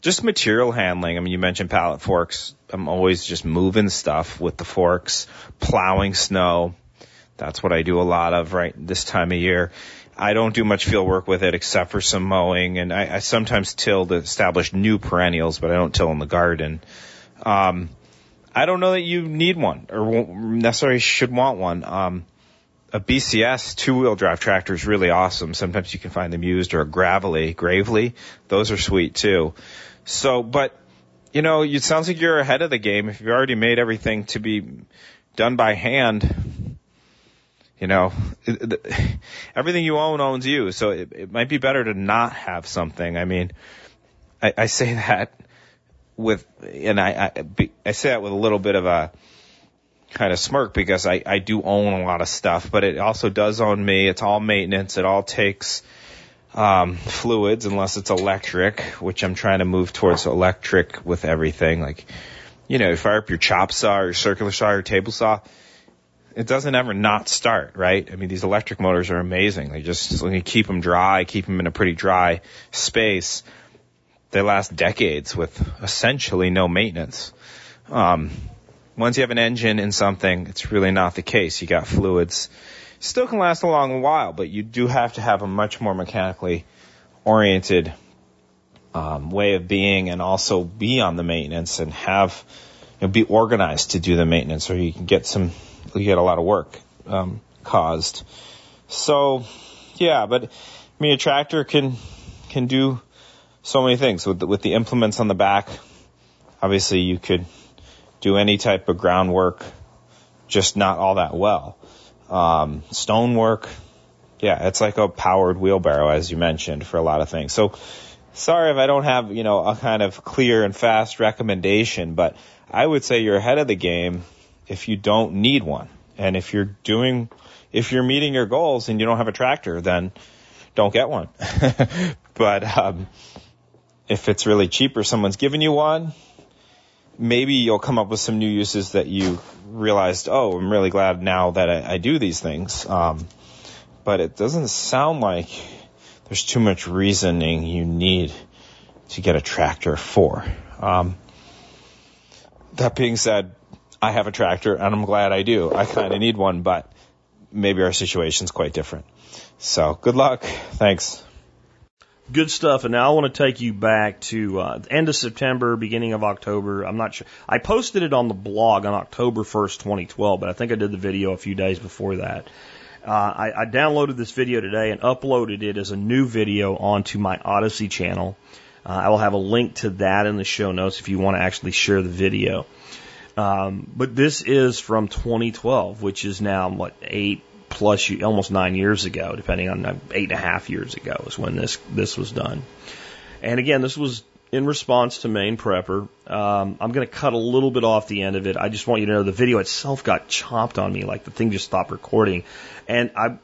just material handling. I mean, you mentioned pallet forks. I'm always just moving stuff with the forks, plowing snow. That's what I do a lot of right this time of year. I don't do much field work with it except for some mowing, and I, I sometimes till to establish new perennials, but I don't till in the garden. Um, I don't know that you need one or necessarily should want one. Um, a BCS two-wheel drive tractor is really awesome. Sometimes you can find them used or a Gravely, Gravely. Those are sweet too. So, but you know, it sounds like you're ahead of the game if you've already made everything to be done by hand. You know, everything you own owns you, so it, it might be better to not have something. I mean, I, I say that with, and I, I, I say that with a little bit of a kind of smirk because I, I do own a lot of stuff, but it also does own me. It's all maintenance. It all takes, um, fluids unless it's electric, which I'm trying to move towards electric with everything. Like, you know, you fire up your chop saw or your circular saw or table saw, it doesn't ever not start, right? I mean, these electric motors are amazing. They just, you keep them dry, keep them in a pretty dry space, they last decades with essentially no maintenance. Um, once you have an engine in something, it's really not the case. You got fluids. Still can last a long while, but you do have to have a much more mechanically oriented um, way of being and also be on the maintenance and have you know, be organized to do the maintenance or you can get some you get a lot of work um, caused. So yeah, but I mean a tractor can can do so many things with the, with the implements on the back. Obviously, you could do any type of groundwork, just not all that well. Um, stonework, yeah, it's like a powered wheelbarrow, as you mentioned, for a lot of things. So, sorry if I don't have you know a kind of clear and fast recommendation, but I would say you're ahead of the game if you don't need one, and if you're doing, if you're meeting your goals and you don't have a tractor, then don't get one. but um, if it's really cheap or someone's giving you one, maybe you'll come up with some new uses that you realized, oh, I'm really glad now that I, I do these things. Um, but it doesn't sound like there's too much reasoning you need to get a tractor for. Um, that being said, I have a tractor and I'm glad I do. I kind of need one, but maybe our situation's quite different. So good luck. Thanks. Good stuff. And now I want to take you back to uh, end of September, beginning of October. I'm not sure. I posted it on the blog on October 1st, 2012, but I think I did the video a few days before that. Uh, I, I downloaded this video today and uploaded it as a new video onto my Odysee channel. Uh, I will have a link to that in the show notes if you want to actually share the video. Um, but this is from 2012, which is now what eight plus almost nine years ago, depending on uh, eight and a half years ago is when this this was done. And again, this was in response to Maine Prepper. Um, I'm going to cut a little bit off the end of it. I just want you to know the video itself got chopped on me, like the thing just stopped recording, and I.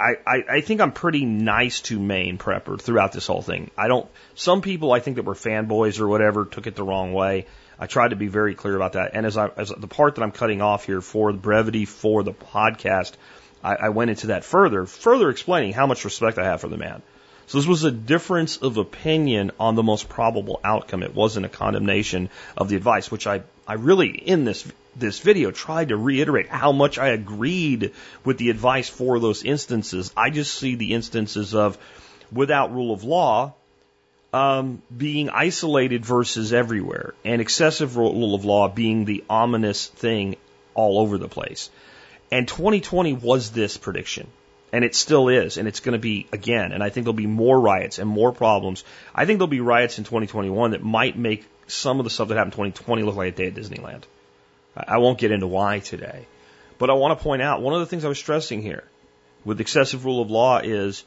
I, I think I'm pretty nice to Maine Prepper throughout this whole thing. I don't, some people I think that were fanboys or whatever took it the wrong way. I tried to be very clear about that. And as I, as the part that I'm cutting off here for the brevity for the podcast, I, I went into that further, further explaining how much respect I have for the man. So this was a difference of opinion on the most probable outcome. It wasn't a condemnation of the advice, which I, I really, in this, this video, tried to reiterate how much I agreed with the advice for those instances. I just see the instances of, without rule of law, um, being isolated versus everywhere, and excessive rule of law being the ominous thing all over the place. And 2020 was this prediction. And it still is, and it's going to be again. And I think there'll be more riots and more problems. I think there'll be riots in 2021 that might make some of the stuff that happened in 2020 look like a day at Disneyland. I won't get into why today. But I want to point out one of the things I was stressing here with excessive rule of law is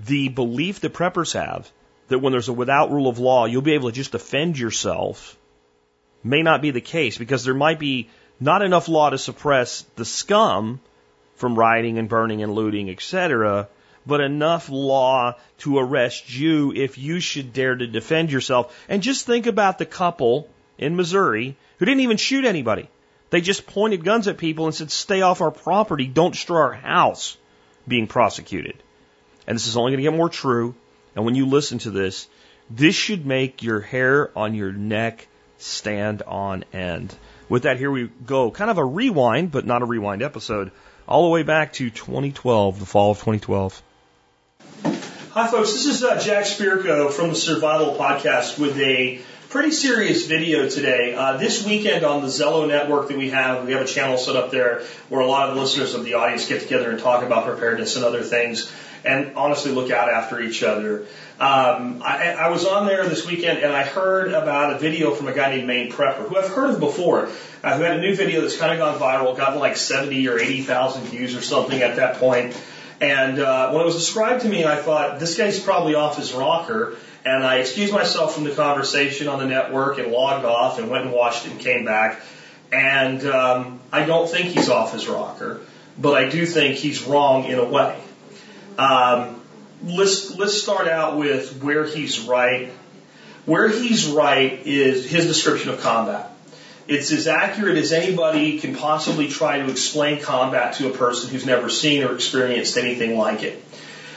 the belief that preppers have that when there's a without rule of law, you'll be able to just defend yourself may not be the case because there might be not enough law to suppress the scum from rioting and burning and looting, etc., but enough law to arrest you if you should dare to defend yourself. And just think about the couple in Missouri who didn't even shoot anybody. They just pointed guns at people and said, stay off our property, don't destroy our house, being prosecuted. And this is only going to get more true. And when you listen to this, this should make your hair on your neck stand on end. With that, here we go. Kind of a rewind, but not a rewind episode, all the way back to 2012, the fall of 2012. Hi, folks. This is uh, Jack Spirko from the Survival Podcast with a pretty serious video today. Uh, this weekend on the Zello network that we have, we have a channel set up there where a lot of the listeners of the audience get together and talk about preparedness and other things and honestly look out after each other. Um, I, I was on there this weekend and I heard about a video from a guy named Maine Prepper, who I've heard of before, uh, who had a new video that's kind of gone viral, gotten like 70 or 80,000 views or something at that point. And uh, when it was described to me, I thought, this guy's probably off his rocker. And I excused myself from the conversation on the network and logged off and went and watched it and came back. And um, I don't think he's off his rocker, but I do think he's wrong in a way. Um, let's let's start out with where he's right. Where he's right is his description of combat. It's as accurate as anybody can possibly try to explain combat to a person who's never seen or experienced anything like it.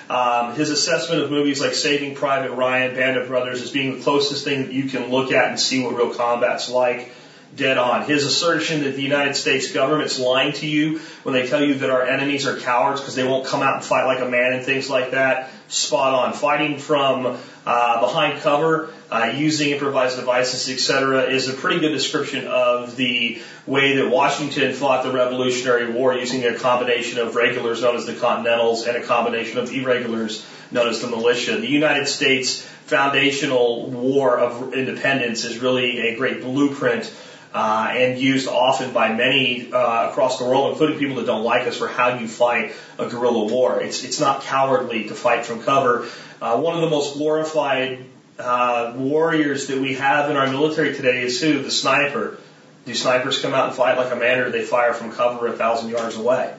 Um, his assessment of movies like Saving Private Ryan, Band of Brothers as being the closest thing that you can look at and see what real combat's like dead on. His assertion that the United States government's lying to you when they tell you that our enemies are cowards because they won't come out and fight like a man and things like that, spot on. Fighting from uh, behind cover, uh, using improvised devices, etc., is a pretty good description of the way that Washington fought the Revolutionary War using a combination of regulars known as the Continentals and a combination of irregulars known as the militia. The United States foundational war of independence is really a great blueprint uh, and used often by many uh, across the world, including people that don't like us, for how you fight a guerrilla war. It's it's not cowardly to fight from cover. Uh, one of the most glorified uh, warriors that we have in our military today is who? The sniper. Do snipers come out and fight like a man, or do they fire from cover a thousand yards away?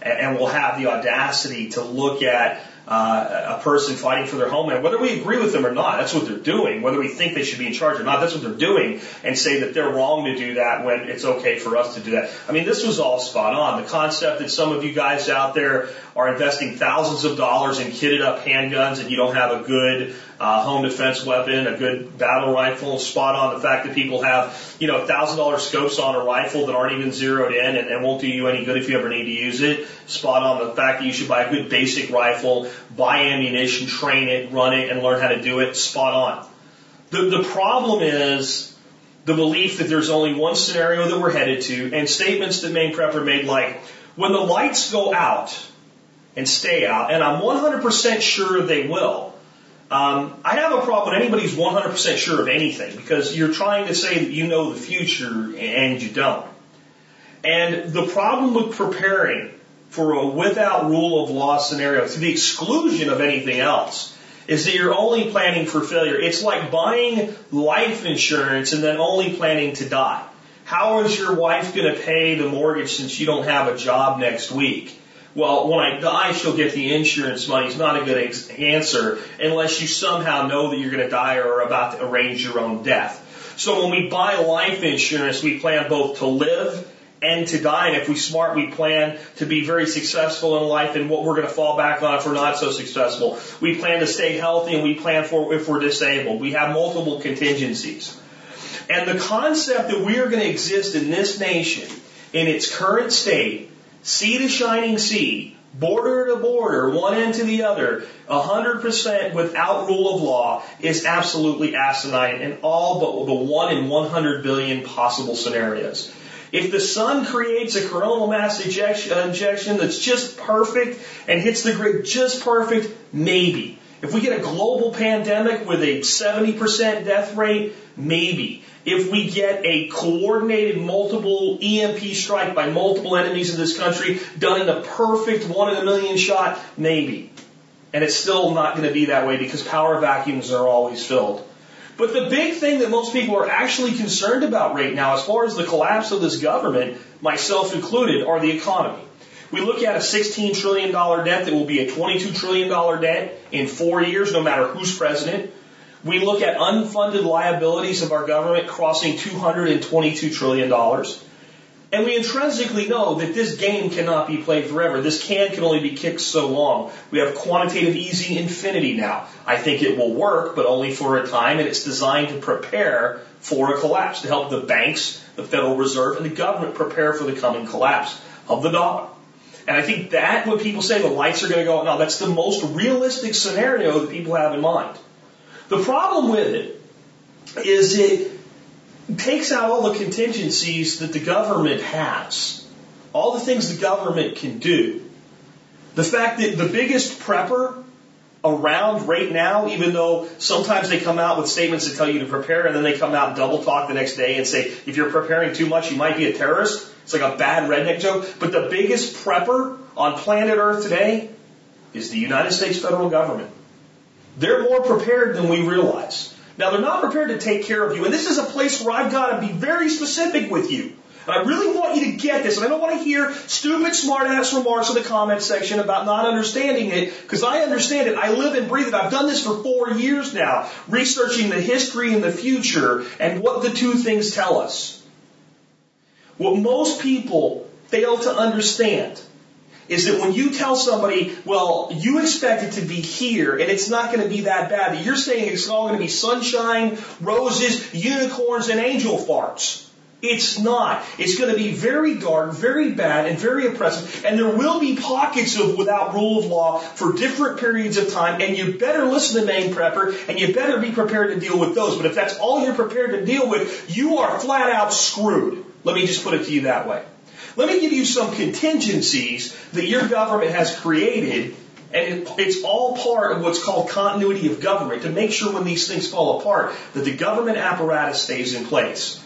And, and we'll have the audacity to look at uh, a person fighting for their homeland, whether we agree with them or not, that's what they're doing. Whether we think they should be in charge or not, that's what they're doing, and say that they're wrong to do that when it's okay for us to do that. I mean, this was all spot on. The concept that some of you guys out there are investing thousands of dollars in kitted up handguns and you don't have a good uh, home defense weapon, a good battle rifle, spot on. The fact that people have, you know, thousand dollar scopes on a rifle that aren't even zeroed in and, and won't do you any good if you ever need to use it. Spot on. The fact that you should buy a good basic rifle, buy ammunition, train it, run it, and learn how to do it. Spot on. The, the problem is the belief that there's only one scenario that we're headed to and statements that Maine Prepper made like, when the lights go out and stay out, and I'm 100% sure they will, um, I have a problem when anybody's 100% sure of anything because you're trying to say that you know the future and you don't. And the problem with preparing for a without rule of law scenario to the exclusion of anything else is that you're only planning for failure. It's like buying life insurance and then only planning to die. How is your wife going to pay the mortgage since you don't have a job next week? well, when I die, she'll get the insurance money. It's not a good ex- answer unless you somehow know that you're going to die or are about to arrange your own death. So when we buy life insurance, we plan both to live and to die. And if we smart, we plan to be very successful in life and what we're going to fall back on if we're not so successful. We plan to stay healthy and we plan for if we're disabled. We have multiple contingencies. And the concept that we are going to exist in this nation in its current state sea to shining sea, border to border, one end to the other, 100% without rule of law is absolutely asinine in all but the 1 in 100 billion possible scenarios. If the sun creates a coronal mass ejection, injection that's just perfect and hits the grid just perfect, maybe. If we get a global pandemic with a 70% death rate, maybe. If we get a coordinated multiple EMP strike by multiple enemies of this country done in a perfect one in a million shot, maybe. And it's still not going to be that way because power vacuums are always filled. But the big thing that most people are actually concerned about right now, as far as the collapse of this government, myself included, are the economy. We look at a $16 trillion debt that will be a $22 trillion debt in four years, no matter who's president. We look at unfunded liabilities of our government crossing $222 trillion. And we intrinsically know that this game cannot be played forever. This can can only be kicked so long. We have quantitative easing infinity now. I think it will work, but only for a time, and it's designed to prepare for a collapse, to help the banks, the Federal Reserve, and the government prepare for the coming collapse of the dollar. And I think that when people say the lights are going to go out now, that's the most realistic scenario that people have in mind. The problem with it is it takes out all the contingencies that the government has, all the things the government can do. The fact that the biggest prepper around right now, even though sometimes they come out with statements that tell you to prepare and then they come out and double talk the next day and say, if you're preparing too much, you might be a terrorist. It's like a bad redneck joke. But the biggest prepper on planet Earth today is the United States federal government. They're more prepared than we realize. Now they're not prepared to take care of you. And this is a place where I've got to be very specific with you. And I really want you to get this. And I don't want to hear stupid smartass remarks in the comment section about not understanding it, because I understand it. I live and breathe it. I've done this for four years now, researching the history and the future and what the two things tell us. What most people fail to understand is that when you tell somebody, well, you expect it to be here and it's not going to be that bad, that you're saying it's all going to be sunshine, roses, unicorns, and angel farts. It's not. It's going to be very dark, very bad, and very oppressive. And there will be pockets of without rule of law for different periods of time. And you better listen to Maine Prepper, and you better be prepared to deal with those. But if that's all you're prepared to deal with, you are flat out screwed. Let me just put it to you that way. Let me give you some contingencies that your government has created, and it's all part of what's called continuity of government to make sure when these things fall apart that the government apparatus stays in place.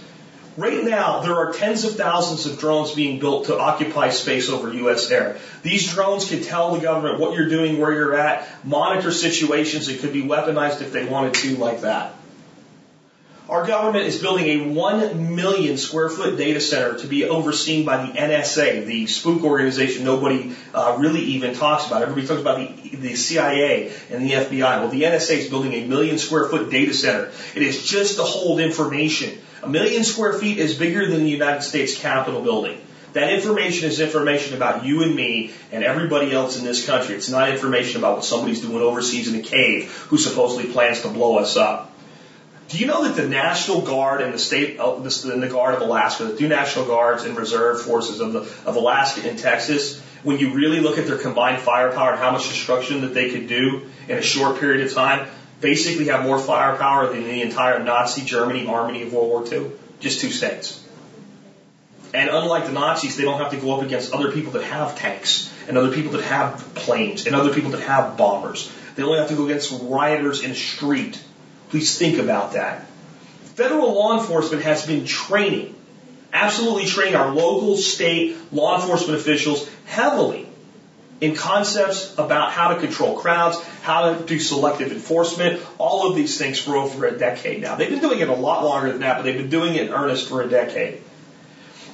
Right now, there are tens of thousands of drones being built to occupy space over U.S. air. These drones can tell the government what you're doing, where you're at, monitor situations. It could be weaponized if they wanted to, like that. Our government is building a 1 million square foot data center to be overseen by the NSA, the spook organization nobody uh, really even talks about. Everybody talks about the, the CIA and the FBI. Well, the NSA is building a million square foot data center. It is just to hold information. A million square feet is bigger than the United States Capitol building. That information is information about you and me and everybody else in this country. It's not information about what somebody's doing overseas in a cave who supposedly plans to blow us up. Do you know that the National Guard and the state, uh, the Guard of Alaska, the two National Guards and Reserve Forces of, the, of Alaska and Texas, when you really look at their combined firepower and how much destruction that they could do in a short period of time, basically have more firepower than the entire Nazi Germany army of World War II? Just two states. And unlike the Nazis, they don't have to go up against other people that have tanks and other people that have planes and other people that have bombers. They only have to go against rioters in a street Please think about that. Federal law enforcement has been training, absolutely training our local, state law enforcement officials heavily in concepts about how to control crowds, how to do selective enforcement, all of these things for over a decade now. They've been doing it a lot longer than that, but they've been doing it in earnest for a decade.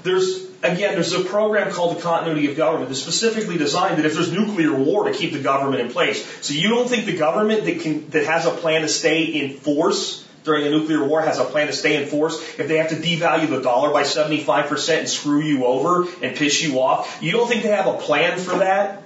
There's again, there's a program called the continuity of government that's specifically designed that if there's nuclear war to keep the government in place. So you don't think the government that can, that has a plan to stay in force during a nuclear war has a plan to stay in force if they have to devalue the dollar by 75% and screw you over and piss you off? You don't think they have a plan for that?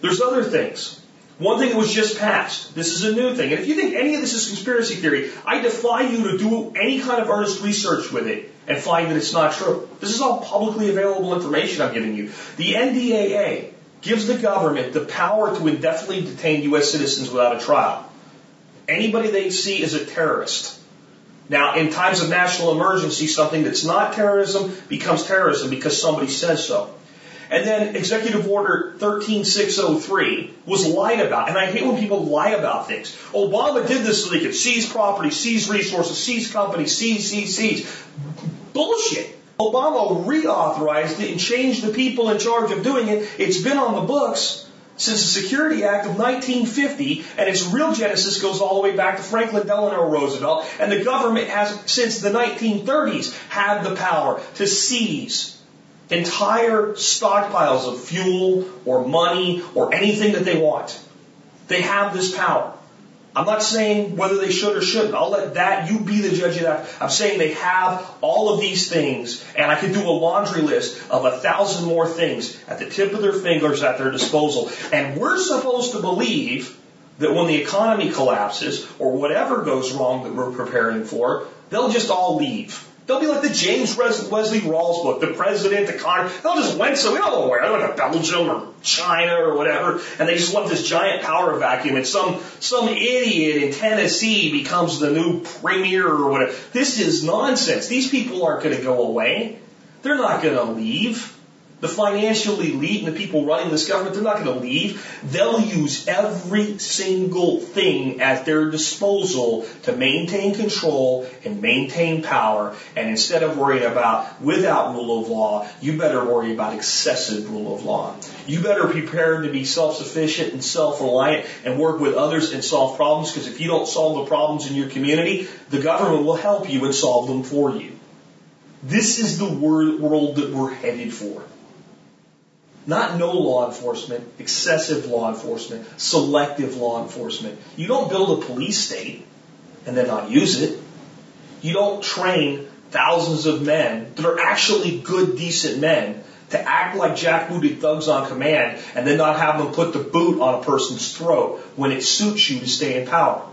There's other things. One thing that was just passed. This is a new thing. And if you think any of this is conspiracy theory, I defy you to do any kind of earnest research with it and find that it's not true. This is all publicly available information I'm giving you. The NDAA gives the government the power to indefinitely detain U.S. citizens without a trial. Anybody they see is a terrorist. Now, in times of national emergency, something that's not terrorism becomes terrorism because somebody says so. And then Executive Order 13603 was lied about. And I hate when people lie about things. Obama did this so they could seize property, seize resources, seize companies, seize, seize, seize. Bullshit. Obama reauthorized it and changed the people in charge of doing it. It's been on the books since the Security Act of 1950, and its real genesis goes all the way back to Franklin Delano Roosevelt, and the government has, since the 1930s, had the power to seize entire stockpiles of fuel or money or anything that they want. They have this power. I'm not saying whether they should or shouldn't. I'll let that, you be the judge of that. I'm saying they have all of these things, and I could do a laundry list of a thousand more things at the tip of their fingers at their disposal. And we're supposed to believe that when the economy collapses or whatever goes wrong that we're preparing for, they'll just all leave. They'll be like the James Wesley Rawles book, the president, the con. They'll just went so we don't know where. They went to Belgium or China or whatever, and they just want this giant power vacuum. And some some idiot in Tennessee becomes the new premier or whatever. This is nonsense. These people aren't going to go away. They're not going to leave. The financial elite and the people running this government, they're not going to leave. They'll use every single thing at their disposal to maintain control and maintain power. And instead of worrying about without rule of law, you better worry about excessive rule of law. You better prepare to be self-sufficient and self-reliant and work with others and solve problems because if you don't solve the problems in your community, the government will help you and solve them for you. This is the world that we're headed for. Not no law enforcement, excessive law enforcement, selective law enforcement. You don't build a police state and then not use it. You don't train thousands of men that are actually good, decent men to act like jackbooted thugs on command and then not have them put the boot on a person's throat when it suits you to stay in power.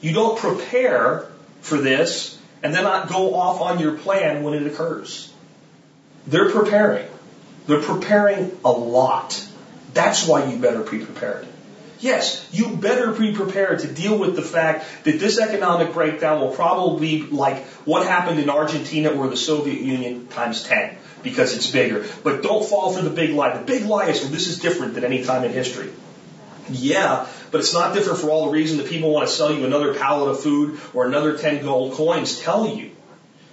You don't prepare for this and then not go off on your plan when it occurs. They're preparing. They're preparing a lot. That's why you better be prepared. Yes, you better be prepared to deal with the fact that this economic breakdown will probably be like what happened in Argentina or the Soviet Union times 10 because it's bigger. But don't fall for the big lie. The big lie is well, this is different than any time in history. Yeah, but it's not different for all the reason that people want to sell you another pallet of food or another 10 gold coins tell you.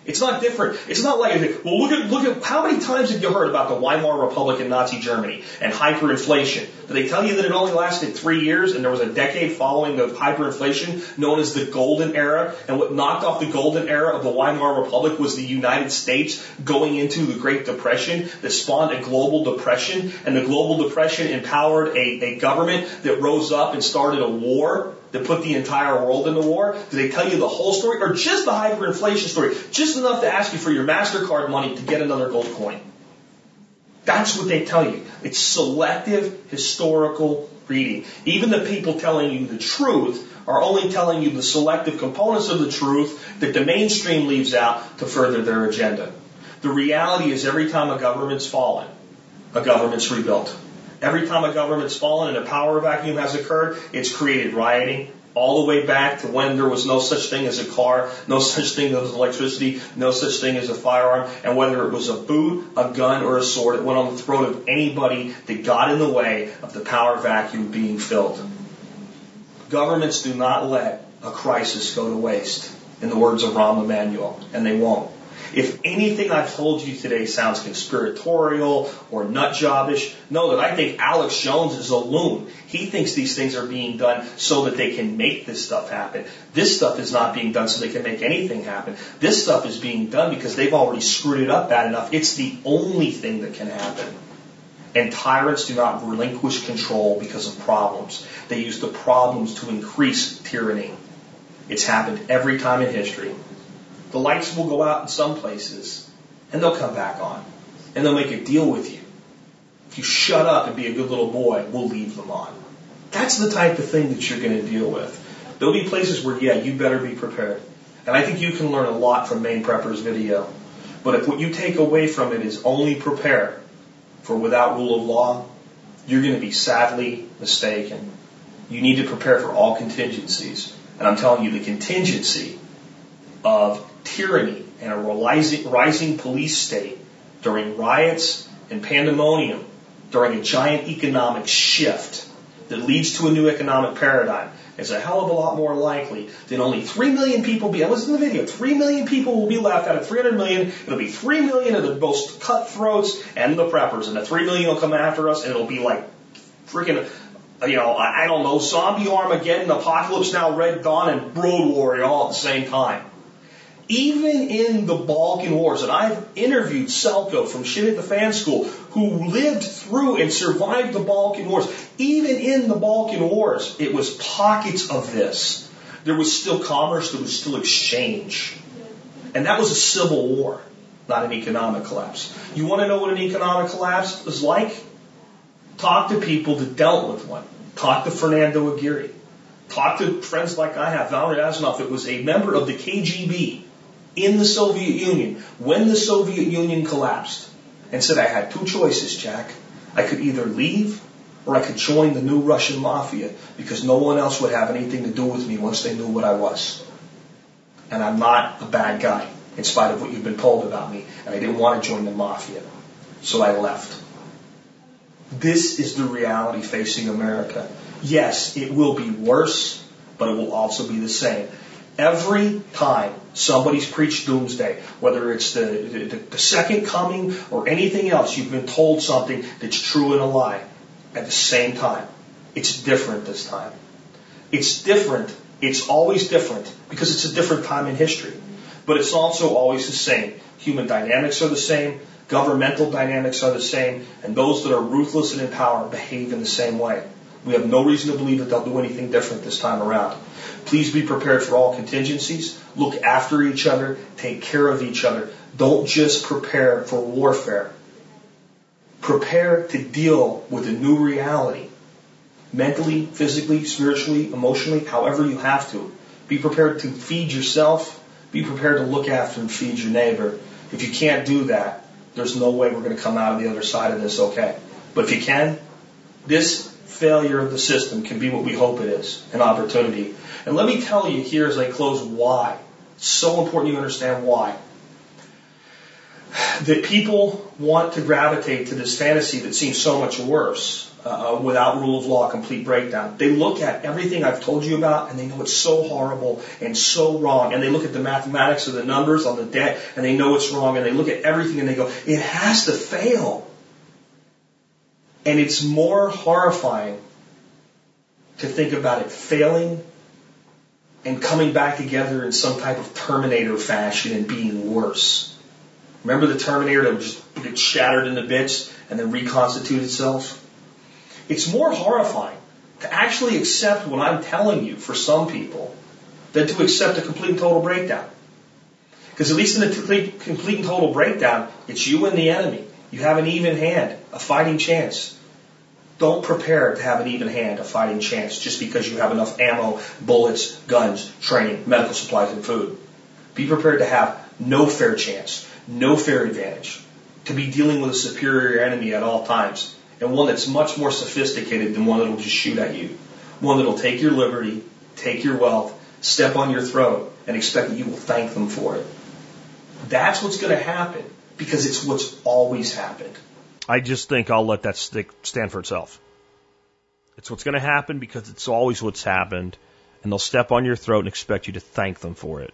It's not different. It's not like, well, look at, look at, how many times have you heard about the Weimar Republic in Nazi Germany and hyperinflation? Do they tell you that it only lasted three years and there was a decade following the hyperinflation known as the Golden Era? And what knocked off the Golden Era of the Weimar Republic was the United States going into the Great Depression that spawned a global depression. And the global depression empowered a, a government that rose up and started a war that put the entire world into war? Do they tell you the whole story or just the hyperinflation story? Just enough to ask you for your MasterCard money to get another gold coin. That's what they tell you. It's selective historical reading. Even the people telling you the truth are only telling you the selective components of the truth that the mainstream leaves out to further their agenda. The reality is every time a government's fallen, a government's rebuilt. Every time a government's fallen and a power vacuum has occurred, it's created rioting, all the way back to when there was no such thing as a car, no such thing as electricity, no such thing as a firearm, and whether it was a boot, a gun, or a sword, it went on the throat of anybody that got in the way of the power vacuum being filled. Governments do not let a crisis go to waste, in the words of Rahm Emanuel, and they won't. If anything I've told you today sounds conspiratorial or nutjobbish, know that I think Alex Jones is a loon. He thinks these things are being done so that they can make this stuff happen. This stuff is not being done so they can make anything happen. This stuff is being done because they've already screwed it up bad enough. It's the only thing that can happen. And tyrants do not relinquish control because of problems. They use the problems to increase tyranny. It's happened every time in history. The lights will go out in some places, and they'll come back on. And they'll make a deal with you. If you shut up and be a good little boy, we'll leave them on. That's the type of thing that you're going to deal with. There'll be places where, yeah, you better be prepared. And I think you can learn a lot from Maine Prepper's video. But if what you take away from it is only prepare for without rule of law, you're going to be sadly mistaken. You need to prepare for all contingencies. And I'm telling you, the contingency of tyranny and a rising, police state during riots and pandemonium during a giant economic shift that leads to a new economic paradigm is a hell of a lot more likely than only 3 million people be, listen to the video, 3 million people will be left out of 300 million. It'll be 3 million of the most cutthroats and the preppers, and the 3 million will come after us, and it'll be like freaking, uh, you know, I don't know, zombie Armageddon, Apocalypse Now, Red Dawn, and Road Warrior all at the same time. Even in the Balkan Wars, and I've interviewed Selco from Shit at the Fan School, who lived through and survived the Balkan Wars. Even in the Balkan Wars, it was pockets of this. There was still commerce, there was still exchange. And that was a civil war, not an economic collapse. You want to know what an economic collapse is like? Talk to people that dealt with one. Talk to Fernando Aguirre. Talk to friends like I have. Valery Azanov, that was a member of the KGB in the Soviet Union when the Soviet Union collapsed and said I had two choices, Jack. I could either leave or I could join the new Russian mafia because no one else would have anything to do with me once they knew what I was. And I'm not a bad guy, in spite of what you've been told about me. And I didn't want to join the mafia. So I left. This is the reality facing America. Yes, it will be worse, but it will also be the same. Every time somebody's preached doomsday, whether it's the, the, the, second coming or anything else, you've been told something that's true and a lie at the same time. It's different this time. It's different. It's always different because it's a different time in history. But it's also always the same. Human dynamics are the same. Governmental dynamics are the same. And those that are ruthless and in power behave in the same way. We have no reason to believe that they'll do anything different this time around. Please be prepared for all contingencies. Look after each other. Take care of each other. Don't just prepare for warfare. Prepare to deal with a new reality. Mentally, physically, spiritually, emotionally, however you have to. Be prepared to feed yourself. Be prepared to look after and feed your neighbor. If you can't do that, there's no way we're going to come out of the other side of this okay. But if you can, this failure of the system can be what we hope it is, an opportunity. And let me tell you here as I close why. It's so important you understand why. That people want to gravitate to this fantasy that seems so much worse uh, without rule of law, complete breakdown. They look at everything I've told you about and they know it's so horrible and so wrong. And they look at the mathematics of the numbers on the debt and they know it's wrong. And they look at everything and they go, it has to fail. And it's more horrifying to think about it failing and coming back together in some type of Terminator fashion and being worse. Remember the Terminator that just get shattered into bits and then reconstitute itself? It's more horrifying to actually accept what I'm telling you for some people than to accept a complete and total breakdown. Because at least in a complete and total breakdown, it's you and the enemy. You have an even hand, a fighting chance. Don't prepare to have an even hand, a fighting chance, just because you have enough ammo, bullets, guns, training, medical supplies, and food. Be prepared to have no fair chance, no fair advantage, to be dealing with a superior enemy at all times, and one that's much more sophisticated than one that'll just shoot at you. One that'll take your liberty, take your wealth, step on your throat, and expect that you will thank them for it. That's what's going to happen because it's what's always happened. I just think I'll let that stick stand for itself. It's what's going to happen because it's always what's happened, and they'll step on your throat and expect you to thank them for it.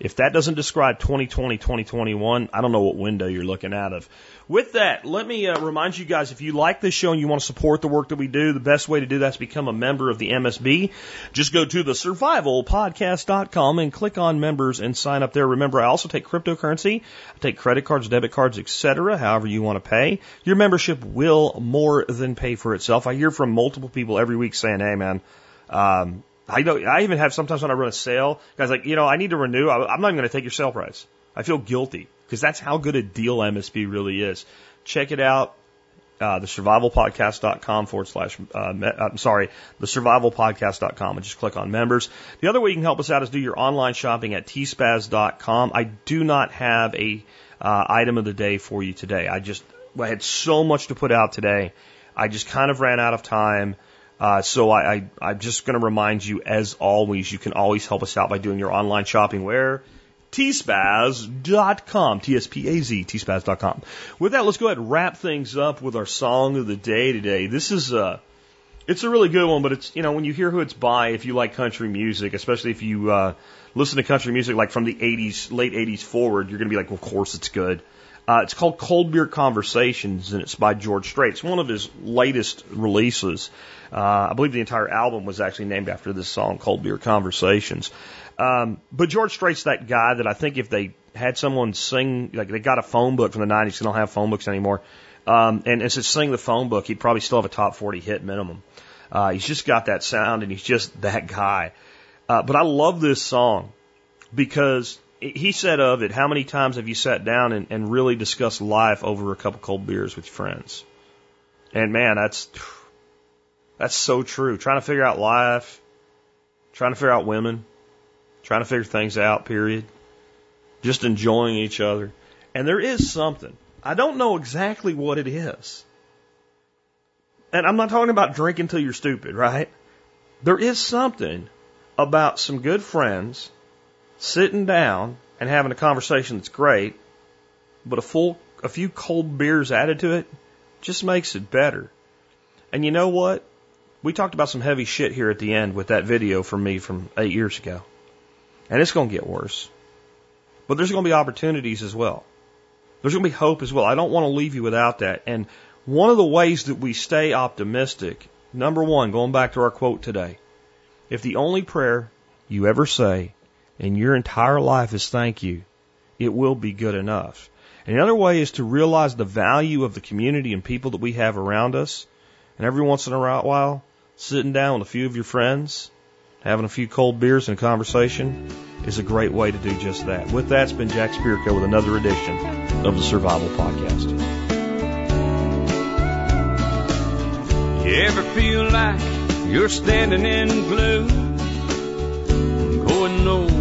If that doesn't describe 2020, 2021, I don't know what window you're looking out of. With that, let me uh, remind you guys if you like this show and you want to support the work that we do, the best way to do that is become a member of the MSB. Just go to the survivalpodcast.com and click on members and sign up there. Remember, I also take cryptocurrency, I take credit cards, debit cards, etc., however you want to pay. Your membership will more than pay for itself. I hear from multiple people every week saying, hey man, um, I know I even have sometimes when I run a sale, guys like, you know, I need to renew. I'm not even going to take your sale price. I feel guilty because that's how good a deal MSB really is. Check it out. Uh, the survivalpodcast.com forward slash, uh, I'm sorry, the survivalpodcast.com and just click on members. The other way you can help us out is do your online shopping at tspaz.com. I do not have a, uh, item of the day for you today. I just, I had so much to put out today. I just kind of ran out of time. Uh, so I, I, I'm just going to remind you, as always, you can always help us out by doing your online shopping where tspaz.com. T-S-P-A-Z, tspaz.com. With that, let's go ahead and wrap things up with our song of the day today. This is, uh, it's a really good one, but it's, you know, when you hear who it's by, if you like country music, especially if you, uh, listen to country music like from the 80s, late 80s forward, you're going to be like, well, of course it's good. Uh, it's called Cold Beer Conversations, and it's by George Strait. It's one of his latest releases. Uh, I believe the entire album was actually named after this song, Cold Beer Conversations. Um, but George Strait's that guy that I think if they had someone sing, like they got a phone book from the 90s, they don't have phone books anymore, um, and as it sing the phone book, he'd probably still have a top 40 hit minimum. Uh, he's just got that sound, and he's just that guy. Uh, but I love this song because he said of it, how many times have you sat down and, and really discussed life over a couple cold beers with your friends? And man, that's that's so true. Trying to figure out life, trying to figure out women, trying to figure things out, period. Just enjoying each other. And there is something. I don't know exactly what it is. And I'm not talking about drinking till you're stupid, right? There is something about some good friends sitting down and having a conversation that's great, but a full, a few cold beers added to it just makes it better. And you know what? We talked about some heavy shit here at the end with that video from me from eight years ago. And it's going to get worse. But there's going to be opportunities as well. There's going to be hope as well. I don't want to leave you without that. And one of the ways that we stay optimistic, number one, going back to our quote today, if the only prayer you ever say in your entire life is thank you, it will be good enough. And another way is to realize the value of the community and people that we have around us. And every once in a while, sitting down with a few of your friends, having a few cold beers and a conversation is a great way to do just that. With that, it's been Jack Spirko with another edition of the Survival Podcast. You ever feel like you're standing in glue? Going nowhere,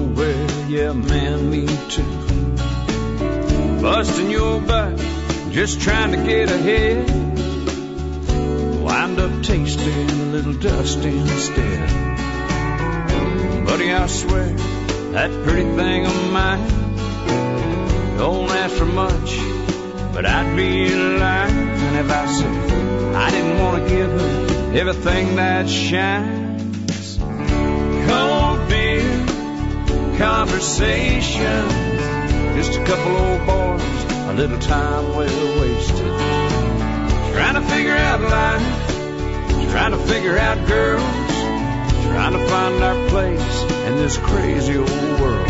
yeah, man, me too. Busting your butt, just trying to get ahead. Wind up tasting a little dust instead. Buddy, I swear, that pretty thing of mine don't ask for much, but I'd be lying if I said I didn't want to give her everything that shines. Beer, conversation, just a couple old boys, a little time well wasted. Trying to figure out life, trying to figure out girls, trying to find our place in this crazy old world.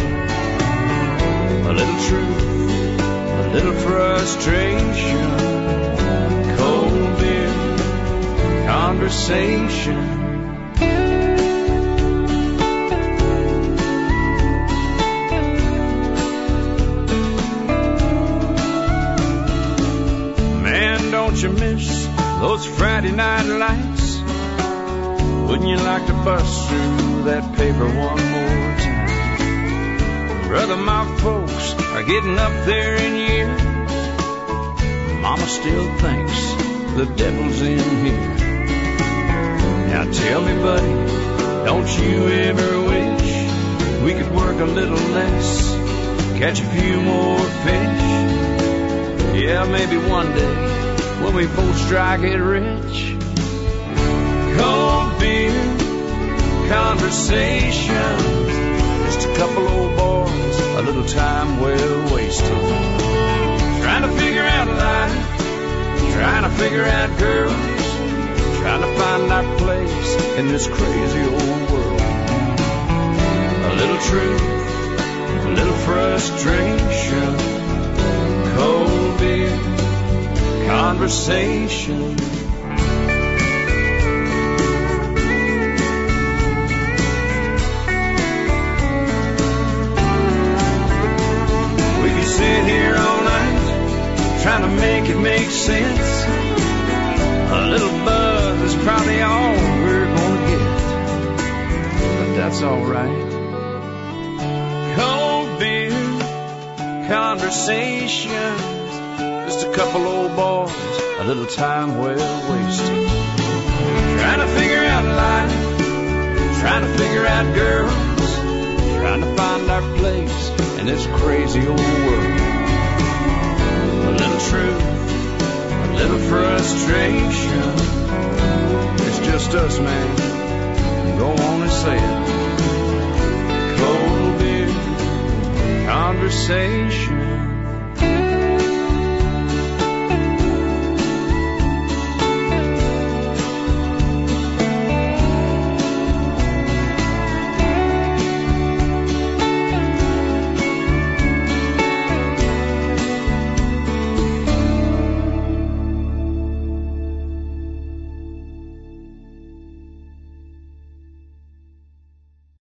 A little truth, a little frustration, cold beer, conversation. Those Friday night lights? Wouldn't you like to bust through that paper one more time? Brother, my folks are getting up there in years. Mama still thinks the devil's in here. Now tell me, buddy, don't you ever wish we could work a little less, catch a few more fish? Yeah, maybe one day when we both strike it rich. Cold beer, conversation, just a couple old boys, a little time well wasted. Trying to figure out life, trying to figure out girls, trying to find our place in this crazy old world. A little truth, a little frustration, conversation. We could sit here all night trying to make it make sense. A little buzz is probably all we're gonna get, but that's alright. Cold beer, a couple old boys, a little time well wasted. Trying to figure out life, trying to figure out girls, trying to find our place in this crazy old world. A little truth, a little frustration. It's just us, man. Go on and say it. Cold beer, conversation